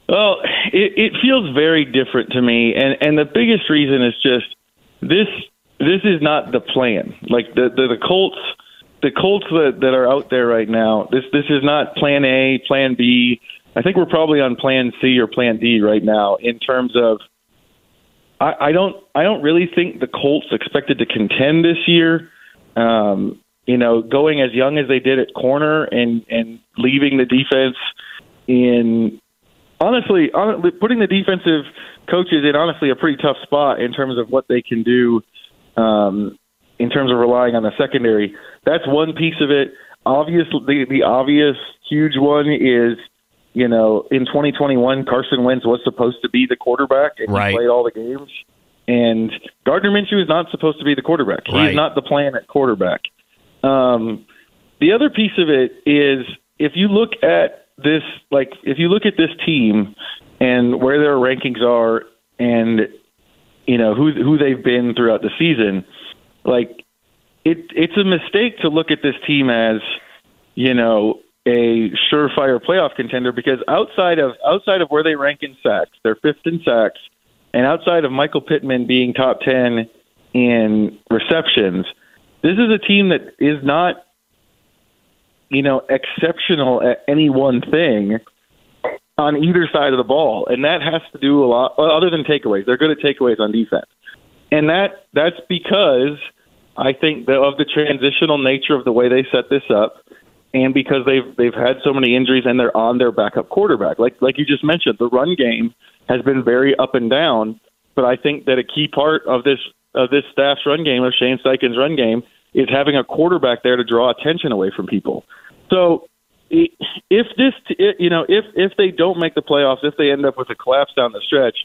[SPEAKER 7] Well, it, it feels very different to me. And, and the biggest reason is just this this is not the plan. Like the the, the Colts the Colts that, that are out there right now, this this is not plan A, plan B. I think we're probably on plan C or plan D right now in terms of I, I don't I don't really think the Colts expected to contend this year. Um, you know, going as young as they did at corner and and leaving the defense in honestly, honestly putting the defensive coaches in honestly a pretty tough spot in terms of what they can do um, in terms of relying on the secondary. That's one piece of it. Obviously, the, the obvious huge one is you know in 2021 Carson Wentz was supposed to be the quarterback and
[SPEAKER 2] right.
[SPEAKER 7] he played all the games. And Gardner Minshew is not supposed to be the quarterback.
[SPEAKER 2] Right.
[SPEAKER 7] He's not the plan at quarterback. Um, the other piece of it is if you look at this, like if you look at this team and where their rankings are and you know who who they've been throughout the season like it it's a mistake to look at this team as you know a surefire playoff contender because outside of outside of where they rank in sacks they're fifth in sacks and outside of Michael Pittman being top 10 in receptions this is a team that is not you know exceptional at any one thing on either side of the ball, and that has to do a lot. Other than takeaways, they're good at takeaways on defense, and that that's because I think that of the transitional nature of the way they set this up, and because they've they've had so many injuries and they're on their backup quarterback. Like like you just mentioned, the run game has been very up and down. But I think that a key part of this of this staff's run game, of Shane Steichen's run game, is having a quarterback there to draw attention away from people. So if this, you know, if if they don't make the playoffs, if they end up with a collapse down the stretch,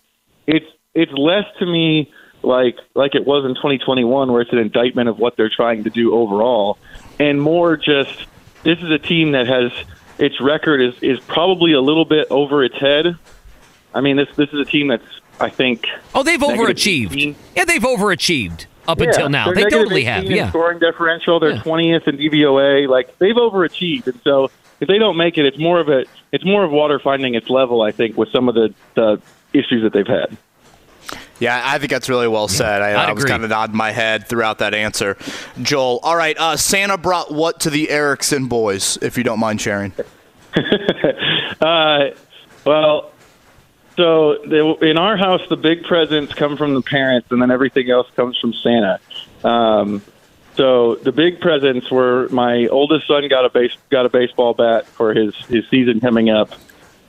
[SPEAKER 7] it's it's less to me like like it was in 2021, where it's an indictment of what they're trying to do overall, and more just this is a team that has its record is is probably a little bit over its head. I mean, this this is a team that's I think
[SPEAKER 2] Oh, they've overachieved.
[SPEAKER 7] 18.
[SPEAKER 2] Yeah, they've overachieved up
[SPEAKER 7] Yeah,
[SPEAKER 2] until now. They totally have. Yeah.
[SPEAKER 7] scoring differential. They're
[SPEAKER 2] Yeah.
[SPEAKER 7] twentieth in DVOA. Like they've overachieved, and so if they don't make it, it's more of a it's more of water finding its level. I think with some of the, the issues that they've had.
[SPEAKER 4] Yeah, I think that's really well said. I,
[SPEAKER 2] I'd
[SPEAKER 4] I was kind of nodding my head throughout that answer. Joel, all right, uh, Santa brought what to the Erickson boys, if you don't mind sharing?
[SPEAKER 7] Uh, well, so the, in our house, the big presents come from the parents, and then everything else comes from Santa. Um, so the big presents were my oldest son got a base got a baseball bat for his his season coming up.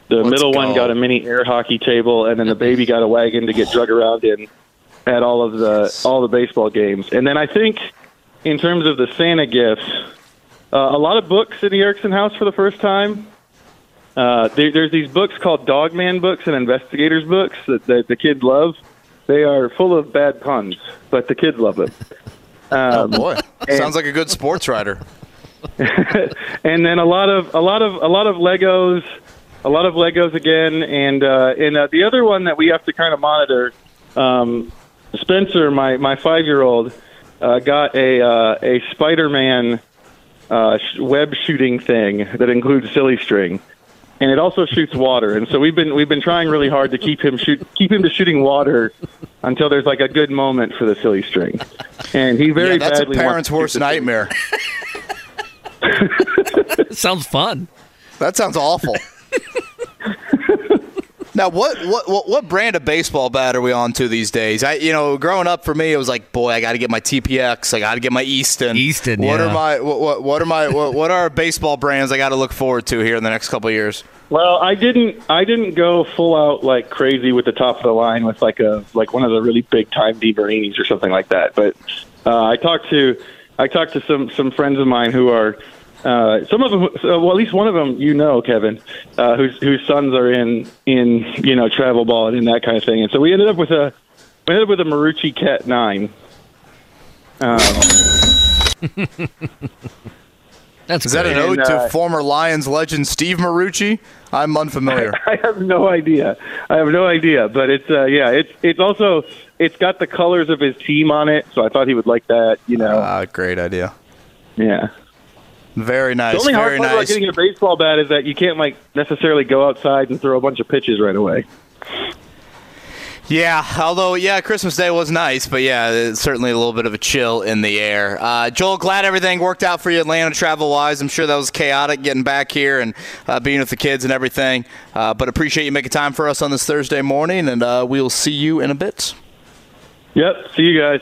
[SPEAKER 7] The
[SPEAKER 4] Let's
[SPEAKER 7] middle
[SPEAKER 4] go.
[SPEAKER 7] one got a mini air hockey table, and then the baby got a wagon to get drug around in at all of the all the baseball games. And then I think, in terms of the Santa gifts, uh, a lot of books in the Erickson house for the first time. Uh, there, there's these books called Dogman books and Investigators books that, that the kids love. They are full of bad puns, but the kids love them.
[SPEAKER 4] Oh
[SPEAKER 7] Um,
[SPEAKER 4] boy, sounds like a good sports writer.
[SPEAKER 7] and then a lot of a lot of a lot of Legos, a lot of Legos again, and uh, and uh, the other one that we have to kind of monitor. Um, Spencer, my my five year old, uh, got a uh, a Spider Man uh, sh- web shooting thing that includes silly string. And it also shoots water, and so we've been we've been trying really hard to keep him shoot keep him to shooting water until there's like a good moment for the silly string, and he very
[SPEAKER 4] yeah, that's a
[SPEAKER 7] badly wants
[SPEAKER 4] parent's worst
[SPEAKER 7] the silly
[SPEAKER 4] nightmare.
[SPEAKER 2] Sounds fun.
[SPEAKER 4] That sounds awful. Now, what, what what what brand of baseball bat are we on to these days? I you know, growing up for me, it was like, boy, I got to get my TPX, I got to get my Easton.
[SPEAKER 2] Easton,
[SPEAKER 4] What
[SPEAKER 2] yeah.
[SPEAKER 4] are my what what, what are my what, what are baseball brands I got to look forward to here in the next couple of years?
[SPEAKER 7] Well, I didn't. I didn't go full out like crazy with the top of the line with like a like one of the really big time DeMarinis or something like that. But uh, I talked to I talked to some some friends of mine who are uh, some of them. uh, Well, at least one of them, you know, Kevin, uh, whose whose sons are in in you know travel ball and in that kind of thing. And so we ended up with a we ended up with a Marucci Cat Nine. Um,
[SPEAKER 2] That's
[SPEAKER 4] Is that an ode
[SPEAKER 7] And, uh,
[SPEAKER 4] to former Lions legend Steve Mariucci? I'm unfamiliar.
[SPEAKER 7] I have no idea. I have no idea, but it's uh, yeah, it's it's also it's got the colors of his team on it, so I thought he would like that. You know,
[SPEAKER 4] Ah, great idea.
[SPEAKER 7] yeah.
[SPEAKER 4] Very nice.
[SPEAKER 7] The only hard part about getting a baseball bat is that you can't like necessarily go outside and throw a bunch of pitches right away.
[SPEAKER 4] Yeah, although yeah, Christmas Day was nice, but yeah, it's certainly a little bit of a chill in the air. Uh, Joel, glad everything worked out for you Atlanta travel wise. I'm sure that was chaotic getting back here and uh, being with the kids and everything. Uh, but appreciate you making time for us on this Thursday morning, and uh, we'll see you in a bit.
[SPEAKER 7] Yep. See you guys.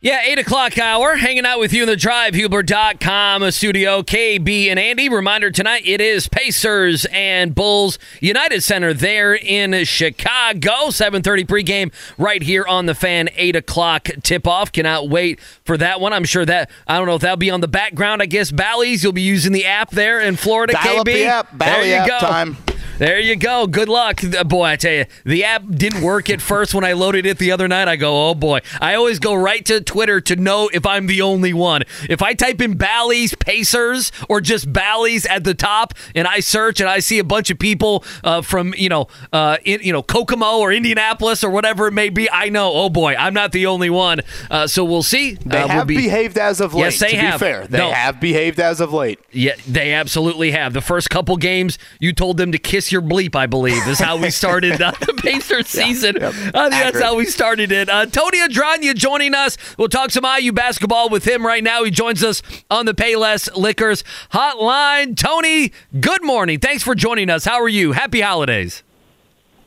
[SPEAKER 2] Yeah, 8 o'clock hour, hanging out with you in the drivehubler.com studio. KB and Andy. Reminder tonight, it is Pacers and Bulls United Center there in Chicago. 7.30 pregame right here on the fan. 8 o'clock tip-off. Cannot wait for that one. I'm sure that, I don't know if that'll be on the background. I guess Bally's, you'll be using the app there in Florida,
[SPEAKER 4] Dial
[SPEAKER 2] KB.
[SPEAKER 4] up the app.
[SPEAKER 2] there you
[SPEAKER 4] app
[SPEAKER 2] go.
[SPEAKER 4] time.
[SPEAKER 2] There you go. Good luck. Uh, Boy, I tell you, the app didn't work at first when I loaded it the other night. I go, oh boy. I always go right to Twitter to know if I'm the only one. If I type in Bally's Pacers or just Bally's at the top and I search and I see a bunch of people uh, from, you know, uh, in, you know, Kokomo or Indianapolis or whatever it may be, I know, oh boy, I'm not the only one. Uh, so we'll see.
[SPEAKER 4] They
[SPEAKER 2] Uh, we'll
[SPEAKER 4] have
[SPEAKER 2] be-
[SPEAKER 4] behaved as of late.
[SPEAKER 2] Yes, they
[SPEAKER 4] to
[SPEAKER 2] have.
[SPEAKER 4] be fair, they
[SPEAKER 2] No.
[SPEAKER 4] have behaved as of late.
[SPEAKER 2] Yeah, they absolutely have. The first couple games, you told them to kiss your bleep, I believe, is how we started uh, the Pacers season. I think that's how we started it. Uh, Tony Adragna joining us. We'll talk some IU basketball with him right now. He joins us on the Payless Liquors hotline. Tony, good morning. Thanks for joining us. How are you? Happy holidays.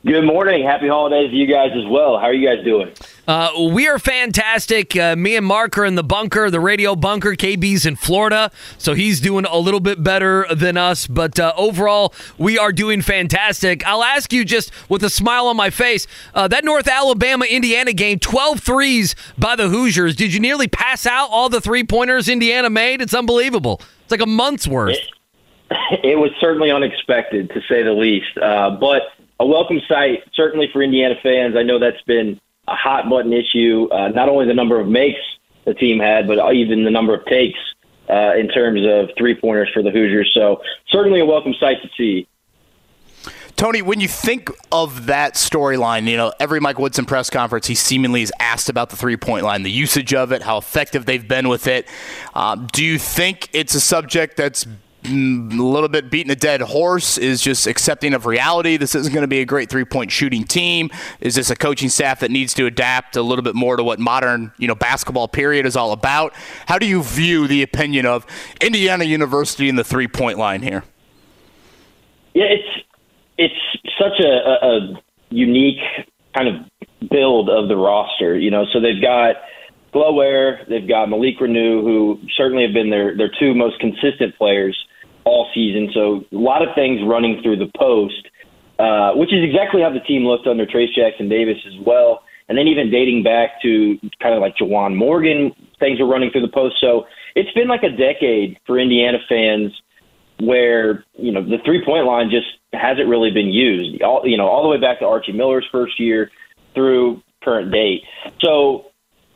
[SPEAKER 9] Good morning. Happy holidays to you guys as well. How are you guys doing?
[SPEAKER 2] Uh, we are fantastic. Uh, me and Mark are in the bunker, the radio bunker. KB's in Florida, so he's doing a little bit better than us. But uh, overall, we are doing fantastic. I'll ask you just with a smile on my face uh, that North Alabama Indiana game, 12 threes by the Hoosiers. Did you nearly pass out all the three pointers Indiana made? It's unbelievable. It's like a month's worth.
[SPEAKER 9] It was certainly unexpected, to say the least, uh, but a welcome sight, certainly for Indiana fans. I know that's been a hot button issue. Uh, not only the number of makes the team had, but even the number of takes uh, in terms of three pointers for the Hoosiers. So certainly a welcome sight to see.
[SPEAKER 4] Tony, when you think of that storyline, you know, every Mike Woodson press conference, he seemingly is asked about the three point line, the usage of it, how effective they've been with it. Um, do you think it's a subject that's a little bit beating a dead horse? Is just accepting of reality? This isn't going to be a great three point shooting team. Is this a coaching staff that needs to adapt a little bit more to what modern, you know, basketball period is all about? How do you view the opinion of Indiana University in the three point line here?
[SPEAKER 9] Yeah, it's it's such a, a, a unique kind of build of the roster. You know, so they've got Kel'el Ware, they've got Malik Reneau, who certainly have been their their two most consistent players all season. So a lot of things running through the post, uh, which is exactly how the team looked under Trayce Jackson Davis as well. And then even dating back to kind of like Juwan Morgan, things were running through the post. So it's been like a decade for Indiana fans where you know the three point line just hasn't really been used. All you know, all the way back to Archie Miller's first year through current date. So,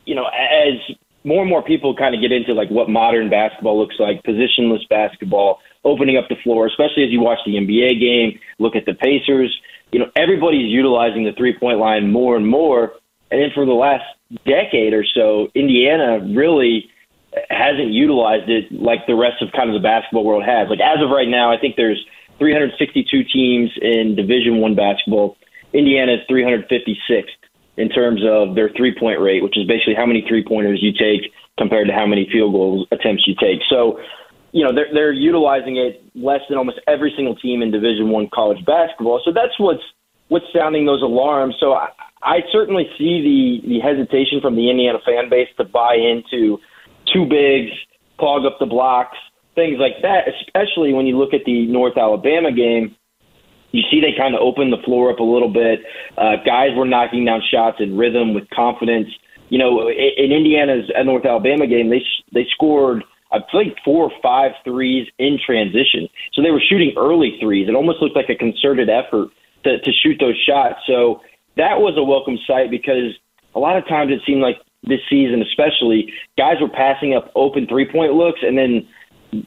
[SPEAKER 9] you know, as more and more people kind of get into like what modern basketball looks like, positionless basketball, opening up the floor, especially as you watch the NBA game, look at the Pacers. You know, everybody's utilizing the three point line more and more. And then for the last decade or so, Indiana really hasn't utilized it like the rest of kind of the basketball world has. Like as of right now, I think there's 362 teams in Division One basketball. Indiana is 356th in terms of their three point rate, which is basically how many three pointers you take compared to how many field goal attempts you take. So, you know, they're they're utilizing it less than almost every single team in Division One college basketball. So that's what's what's sounding those alarms. So I, I certainly see the the hesitation from the Indiana fan base to buy into two bigs, clog up the blocks, things like that. Especially when you look at the North Alabama game, you see they kind of opened the floor up a little bit. Uh, guys were knocking down shots in rhythm with confidence. You know, in, in Indiana's uh, North Alabama game, they they scored. I think four or five threes in transition. So they were shooting early threes. It almost looked like a concerted effort to, to shoot those shots. So that was a welcome sight because a lot of times it seemed like this season, especially, guys were passing up open three point looks and then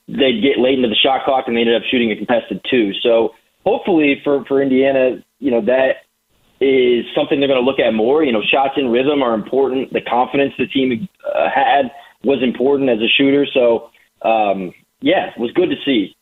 [SPEAKER 9] they'd get late into the shot clock and they ended up shooting a contested two. So hopefully for, for Indiana, you know, that is something they're going to look at more. You know, shots in rhythm are important. The confidence the team uh, had was important as a shooter. So, um, yeah, it was good to see.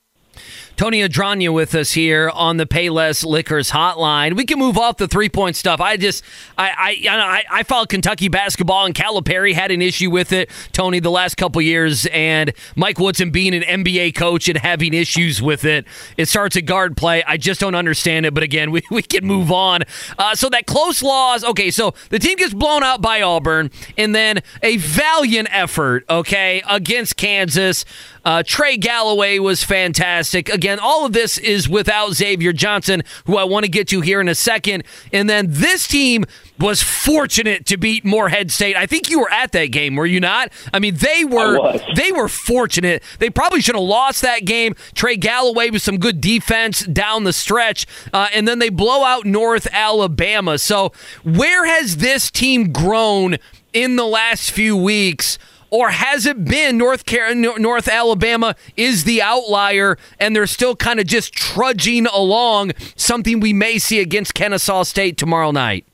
[SPEAKER 2] Tony Adragna with us here on the Payless Liquors hotline. We can move off the three point stuff. I just, I, I, I, I followed Kentucky basketball, and Calipari had an issue with it, Tony, the last couple years, and Mike Woodson being an NBA coach and having issues with it. It starts at guard play. I just don't understand it, but again, we, we can move on. Uh, so that close loss, okay, so the team gets blown out by Auburn, and then a valiant effort, okay, against Kansas. Uh, Trey Galloway was fantastic. Again. All of this is without Xavier Johnson, who I want to get to here in a second. And then this team was fortunate to beat Morehead State. I think you were at that game, were you not? I mean, they were they were fortunate. They probably should have lost that game. Trey Galloway with some good defense down the stretch, uh, and then they blow out North Alabama. So, where has this team grown in the last few weeks? Or has it been North Car- North Alabama is the outlier, and they're still kind of just trudging along? Something we may see against Kennesaw State tomorrow night.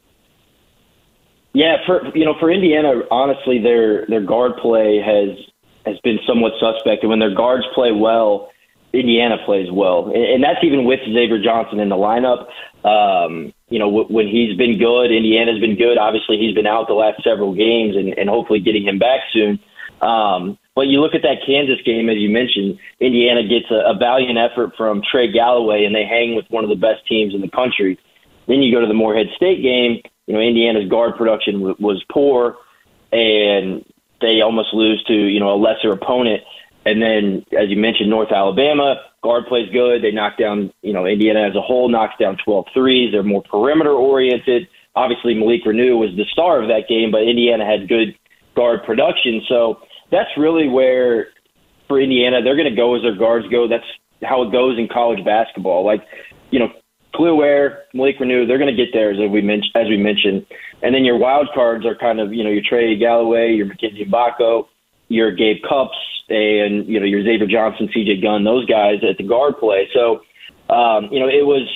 [SPEAKER 9] Yeah, for you know, for Indiana, honestly, their their guard play has has been somewhat suspect, and when their guards play well, Indiana plays well, and that's even with Xavier Johnson in the lineup. Um, you know, when he's been good, Indiana's been good. Obviously, he's been out the last several games, and, and hopefully getting him back soon. Um, but you look at that Kansas game, as you mentioned, Indiana gets a, a valiant effort from Trey Galloway, and they hang with one of the best teams in the country. Then you go to the Morehead State game. You know, Indiana's guard production w- was poor, and they almost lose to you know a lesser opponent. And then, as you mentioned, North Alabama guard plays good. They knock down, you know, Indiana as a whole knocks down 12 threes. They're more perimeter oriented. Obviously, Malik Reneau was the star of that game, but Indiana had good guard production. So that's really where, for Indiana, they're going to go as their guards go. That's how it goes in college basketball. Like, you know, Kel'el Ware, Malik Reneau, they're going to get there as we mentioned. As we mentioned, and then your wild cards are kind of you know your Trey Galloway, your Mackenzie Mgbako, your Gabe Cupps, and you know your Xavier Johnson, C.J. Gunn, those guys at the guard play. So um, you know it was.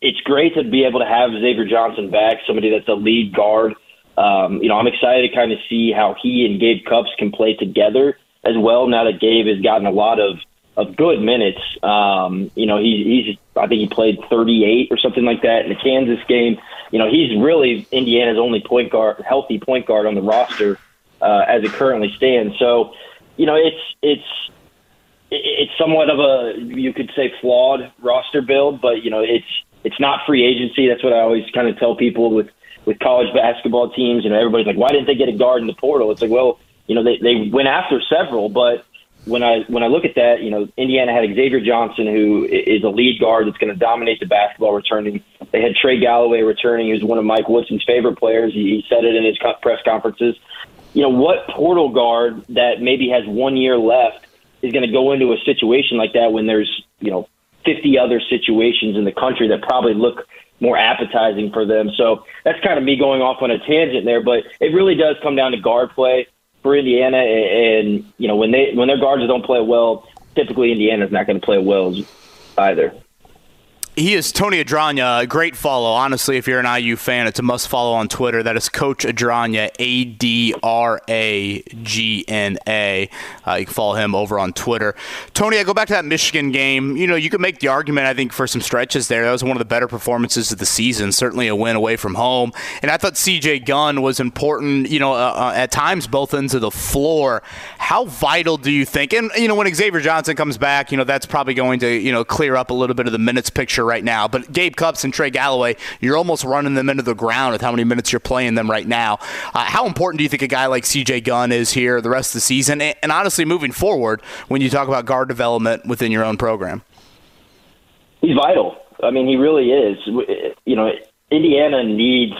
[SPEAKER 9] It's great to be able to have Xavier Johnson back, somebody that's a lead guard. Um, you know, I'm excited to kind of see how he and Gabe Cupps can play together as well. Now that Gabe has gotten a lot of of good minutes. Um, you know, he, he's I think he played 38 or something like that in the Kansas game. You know, he's really Indiana's only point guard, healthy point guard on the roster uh, as it currently stands. So, you know, it's it's it's somewhat of a you could say flawed roster build, but you know, it's it's not free agency. That's what I always kind of tell people with with college basketball teams. You know, everybody's like, why didn't they get a guard in the portal? It's like, well, you know, they they went after several, but when I when I look at that, you know, Indiana had Xavier Johnson, who is a lead guard that's going to dominate the basketball returning. They had Trey Galloway returning, who's one of Mike Woodson's favorite players. He, he said it in his press conferences. You know, what portal guard that maybe has one year left is going to go into a situation like that when there's you know 50 other situations in the country that probably look more appetizing for them. So that's kind of me going off on a tangent there, but it really does come down to guard play for Indiana, and you know when they when their guards don't play well, typically Indiana's not going to play well either.
[SPEAKER 4] He is Tony Adragna. Great follow. Honestly, if you're an IU fan, it's a must follow on Twitter. That is Coach Adragna, A D R A G N A. Uh, you can follow him over on Twitter. Tony, I go back to that Michigan game. You know, you could make the argument, I think, for some stretches there. That was one of the better performances of the season. Certainly a win away from home. And I thought CJ Gunn was important, you know, uh, uh, at times both ends of the floor. How vital do you think? And, you know, when Xavier Johnson comes back, you know, that's probably going to, you know, clear up a little bit of the minutes picture right now. But Gabe Cupps and Trey Galloway, you're almost running them into the ground with how many minutes you're playing them right now. Uh, how important do you think a guy like CJ Gunn is here the rest of the season? And, and honestly, moving forward, when you talk about guard development within your own program?
[SPEAKER 9] He's vital. I mean, he really is. You know, Indiana needs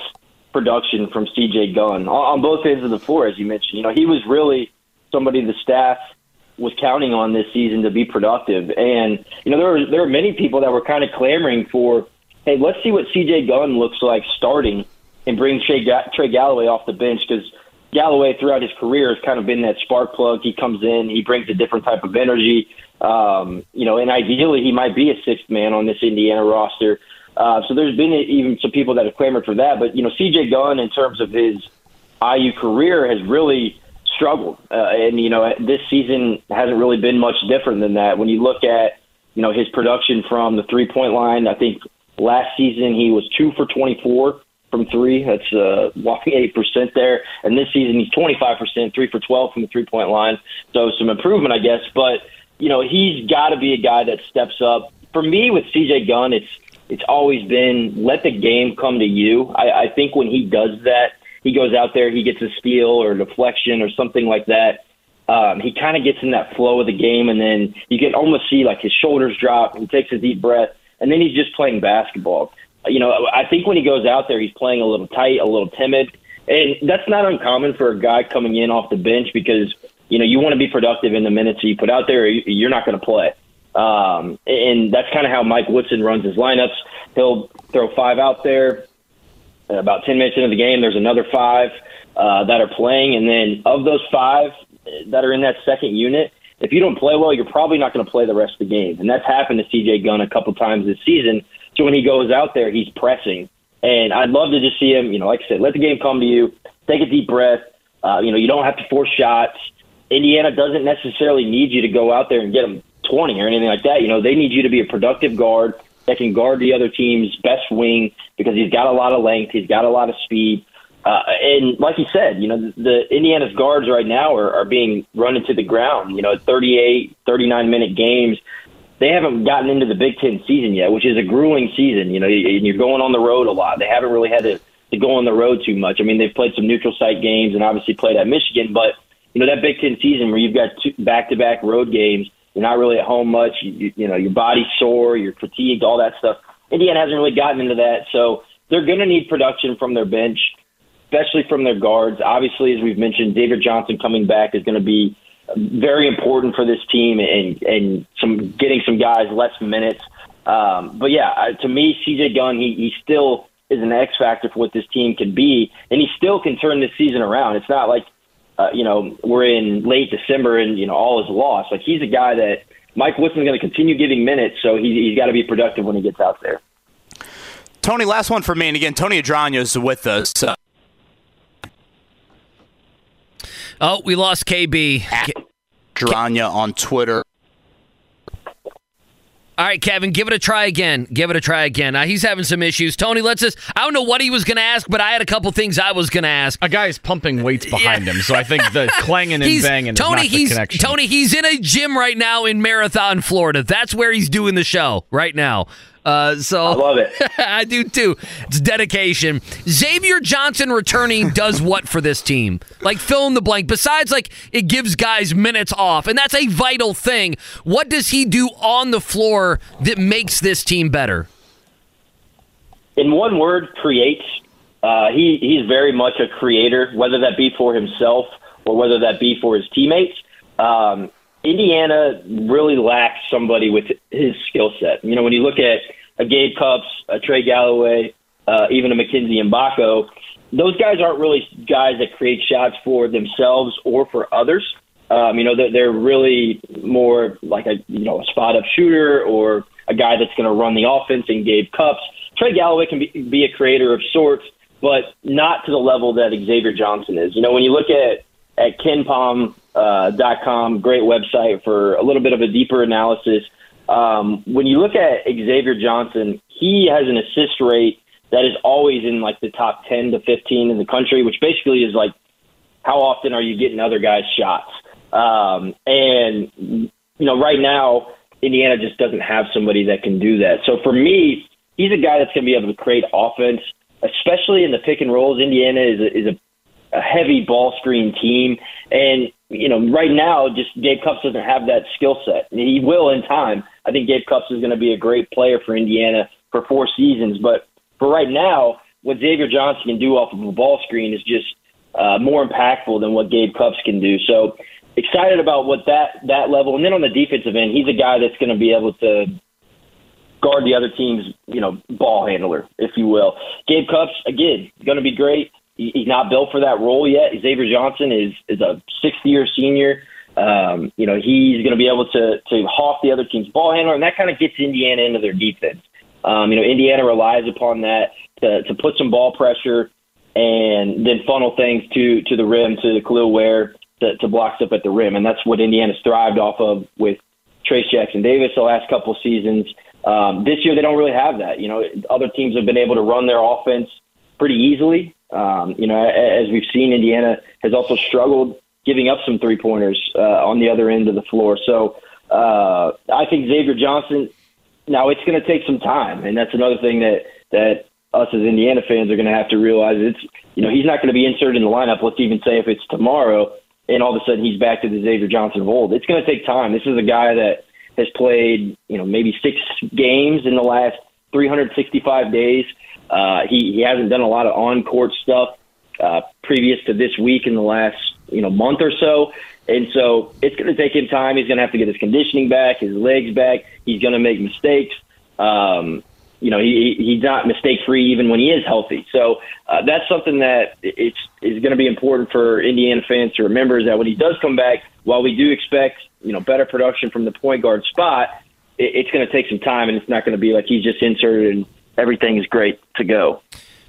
[SPEAKER 9] production from CJ Gunn on both ends of the floor, as you mentioned. You know, he was really somebody the staff was counting on this season to be productive. And you know, there were there were many people that were kind of clamoring for, hey, let's see what C.J. Gunn looks like starting, and bring Trey, Trey Galloway off the bench because Galloway throughout his career has kind of been that spark plug. He comes in, he brings a different type of energy. Um, you know, and ideally he might be a sixth man on this Indiana roster. Uh, so there's been even some people that have clamored for that. But you know, C.J. Gunn, in terms of his IU career, has really struggled. Uh, and, you know, this season hasn't really been much different than that. When you look at, you know, his production from the three point line, I think last season he was two for 24 from three. That's uh, walking 8% there. And this season he's 25%, three for 12 from the three point line. So some improvement, I guess. But, you know, he's got to be a guy that steps up. For me, with CJ Gunn, it's, it's always been let the game come to you. I, I think when he does that, he goes out there, he gets a steal or a deflection or something like that. um, he kind of gets in that flow of the game, and then you can almost see like his shoulders drop. He takes a deep breath, and then he's just playing basketball. You know, I think when he goes out there, he's playing a little tight, a little timid, and that's not uncommon for a guy coming in off the bench because you know you want to be productive in the minutes you put out there. You're not going to play, um, and that's kind of how Mike Woodson runs his lineups. He'll throw five out there. About ten minutes into the game, there's another five uh, that are playing, and then of those five that are in that second unit, if you don't play well, you're probably not going to play the rest of the game, and that's happened to C.J. Gunn a couple times this season. So when he goes out there, he's pressing, and I'd love to just see him. You know, like I said, let the game come to you. Take a deep breath. Uh, you know, you don't have to force shots. Indiana doesn't necessarily need you to go out there and get them 20 or anything like that. You know, they need you to be a productive guard that can guard the other team's best wing because he's got a lot of length, he's got a lot of speed. Uh, and like you said, you know, the, the Indiana's guards right now are, are being run into the ground, you know, 38, 39 minute games. They haven't gotten into the Big Ten season yet, which is a grueling season. You know, and you're going on the road a lot. They haven't really had to, to go on the road too much. I mean, they've played some neutral site games and obviously played at Michigan, but, you know, that Big Ten season where you've got back to back road games, you're not really at home much. You, you, you know, your body's sore, you're fatigued, all that stuff. Indiana hasn't really gotten into that. So they're going to need production from their bench especially from their guards. Obviously, as we've mentioned, David Johnson coming back is going to be very important for this team and and some getting some guys less minutes. Um, but yeah, to me, CJ Gunn, he, he still is an X factor for what this team can be, and he still can turn this season around. It's not like uh, you know we're in late December and you know all is lost. Like he's a guy that Mike Woodson's going to continue giving minutes, so he, he's got to be productive when he gets out there.
[SPEAKER 4] Tony, last one for me, and again, Tony Adragna is with us. Uh,
[SPEAKER 2] Oh, we lost KB.
[SPEAKER 4] Adragna on Twitter.
[SPEAKER 2] All right, Kevin, give it a try again. Give it a try again. Uh, he's having some issues. Tony, let's just. I don't know what he was going to ask, but I had a couple things I was going to ask.
[SPEAKER 5] A guy is pumping weights behind yeah. him, so I think the clanging and banging
[SPEAKER 2] Tony,
[SPEAKER 5] is not
[SPEAKER 2] he's,
[SPEAKER 5] the connection.
[SPEAKER 2] Tony, he's in a gym right now in Marathon, Florida. That's where he's doing the show right now. Uh, so
[SPEAKER 9] I love it.
[SPEAKER 2] I do too. It's dedication. Xavier Johnson returning does what for this team? Like fill in the blank. Besides, like it gives guys minutes off, and that's a vital thing. What does he do on the floor that makes this team better?
[SPEAKER 9] In one word, creates. Uh, he he's very much a creator, whether that be for himself or whether that be for his teammates. Um, Indiana really lacks somebody with his skill set. You know, when you look at a Gabe Cupps, a Trey Galloway, uh, even a Mackenzie Mgbako, those guys aren't really guys that create shots for themselves or for others. Um, you know, they're, they're really more like a you know a spot up shooter or a guy that's going to run the offense in Gabe Cupps. Trey Galloway can be, be a creator of sorts, but not to the level that Xavier Johnson is. You know, when you look at at KenPom uh, com, great website for a little bit of a deeper analysis. Um, when you look at Xavier Johnson, he has an assist rate that is always in like the top 10 to 15 in the country, which basically is like how often are you getting other guys' shots? Um, and, you know, right now, Indiana just doesn't have somebody that can do that. So for me, he's a guy that's going to be able to create offense, especially in the pick and rolls. Indiana is a, is a, a heavy ball screen team. And you know, right now, just Gabe Cupps doesn't have that skill set. He will in time. I think Gabe Cupps is going to be a great player for Indiana for four seasons. But for right now, what Xavier Johnson can do off of a ball screen is just uh, more impactful than what Gabe Cupps can do. So excited about what that that level. And then on the defensive end, he's a guy that's going to be able to guard the other team's you know ball handler, if you will. Gabe Cupps again going to be great he's not built for that role yet. Xavier Johnson is is a sixth year senior. Um, you know, he's going to be able to to hawk the other team's ball handler, and that kind of gets Indiana into their defense. Um, you know, Indiana relies upon that to to put some ball pressure and then funnel things to to the rim to the Kel'el Ware to, to block stuff at the rim, and that's what Indiana's thrived off of with Trayce Jackson Davis the last couple seasons. Um, this year they don't really have that. You know, other teams have been able to run their offense pretty easily. Um, you know, as we've seen, Indiana has also struggled giving up some three pointers uh, on the other end of the floor. So uh, I think Xavier Johnson. Now it's going to take some time, and that's another thing that that us as Indiana fans are going to have to realize. It's you know he's not going to be inserted in the lineup. Let's even say if it's tomorrow. and all of a sudden he's back to the Xavier Johnson of old. It's going to take time. This is a guy that has played, you know, maybe six games in the last 365 days. Uh, he he hasn't done a lot of on court stuff uh, previous to this week in the last you know month or so, and so it's going to take him time. He's going to have to get his conditioning back, his legs back. He's going to make mistakes. Um, you know, he, he's not mistake free even when he is healthy. So uh, that's something that it's is going to be important for Indiana fans to remember is that when he does come back, while we do expect you know better production from the point guard spot, it, it's going to take some time, and it's not going to be like he's just inserted and everything is great to go.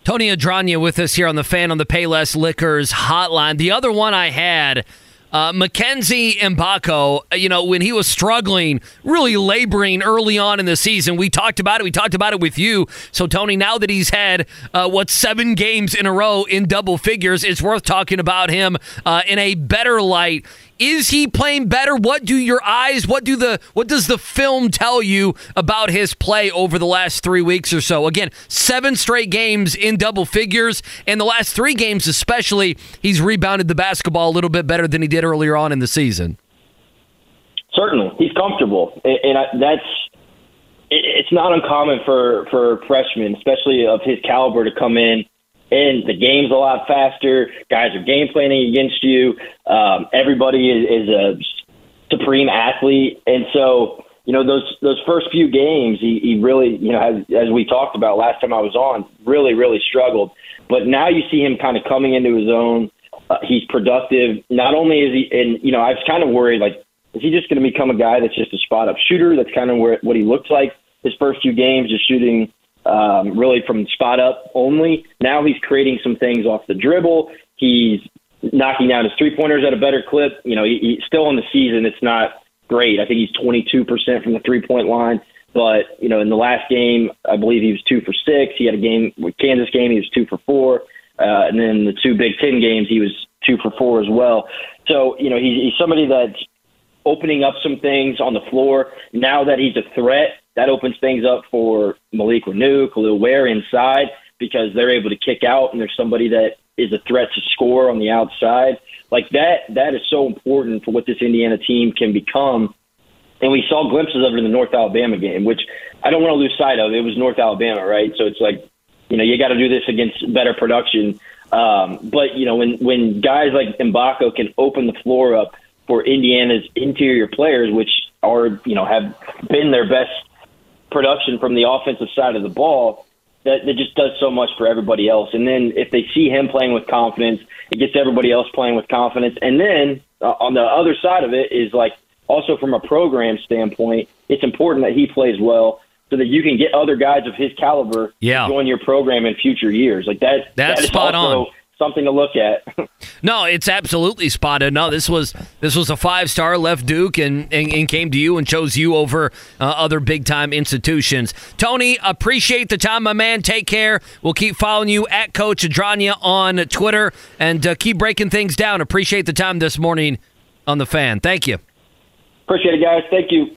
[SPEAKER 2] Tony Adragna with us here on the Fan on the Payless Liquors hotline. The other one I had uh, Mackenzie Mgbako, you know, when he was struggling, really laboring early on in the season, we talked about it. We talked about it with you. So, Tony, now that he's had, uh, what, seven games in a row in double figures, it's worth talking about him uh, in a better light. Is he playing better? What do your eyes, what do the what does the film tell you about his play over the last 3 weeks or so? Again, 7 straight games in double figures and the last 3 games especially, he's rebounded the basketball a little bit better than he did earlier on in the season.
[SPEAKER 9] Certainly, he's comfortable, and that's it's not uncommon for for freshmen, especially of his caliber, to come in and the game's a lot faster. Guys are game planning against you. Um, everybody is, is a supreme athlete, and so you know those those first few games, he, he really you know as, as we talked about last time I was on, really really struggled. But now you see him kind of coming into his own. Uh, he's productive. Not only is he, and you know I was kind of worried like is he just going to become a guy that's just a spot up shooter? That's kind of where what he looks like his first few games, just shooting um, really from spot up only. Now he's creating some things off the dribble. He's knocking down his three pointers at a better clip. You know, he, he's still in the season. It's not great. I think he's 22% from the three point line. But, you know, in the last game, I believe he was two for six. He had a game with Kansas game, he was two for four. Uh, and then the two Big Ten games, he was two for four as well. So, you know, he's, he's somebody that's opening up some things on the floor. Now that he's a threat, that opens things up for Malik Reneau, Kel'el Ware inside because they're able to kick out and there's somebody that is a threat to score on the outside. Like that, that is so important for what this Indiana team can become. And we saw glimpses of it in the North Alabama game, which I don't want to lose sight of. It was North Alabama, right? So it's like, you know, you got to do this against better production. Um, but you know, when when guys like Mgbako can open the floor up for Indiana's interior players, which are you know have been their best production from the offensive side of the ball that, that just does so much for everybody else. And then if they see him playing with confidence, it gets everybody else playing with confidence. And then uh, on the other side of it is like also from a program standpoint, it's important that he plays well so that you can get other guys of his caliber
[SPEAKER 2] yeah.
[SPEAKER 9] to join your program in future years. Like that,
[SPEAKER 2] that's
[SPEAKER 9] that
[SPEAKER 2] spot on
[SPEAKER 9] something to look at.
[SPEAKER 2] no, it's absolutely spotted. No, this was this was a five star left Duke and, and, and came to you and chose you over uh, other big time institutions. Tony, appreciate the time, my man. Take care. We'll keep following you at Coach Adragna on Twitter and uh, keep breaking things down. Appreciate the time this morning on the fan. Thank you.
[SPEAKER 9] Appreciate it, guys. Thank you.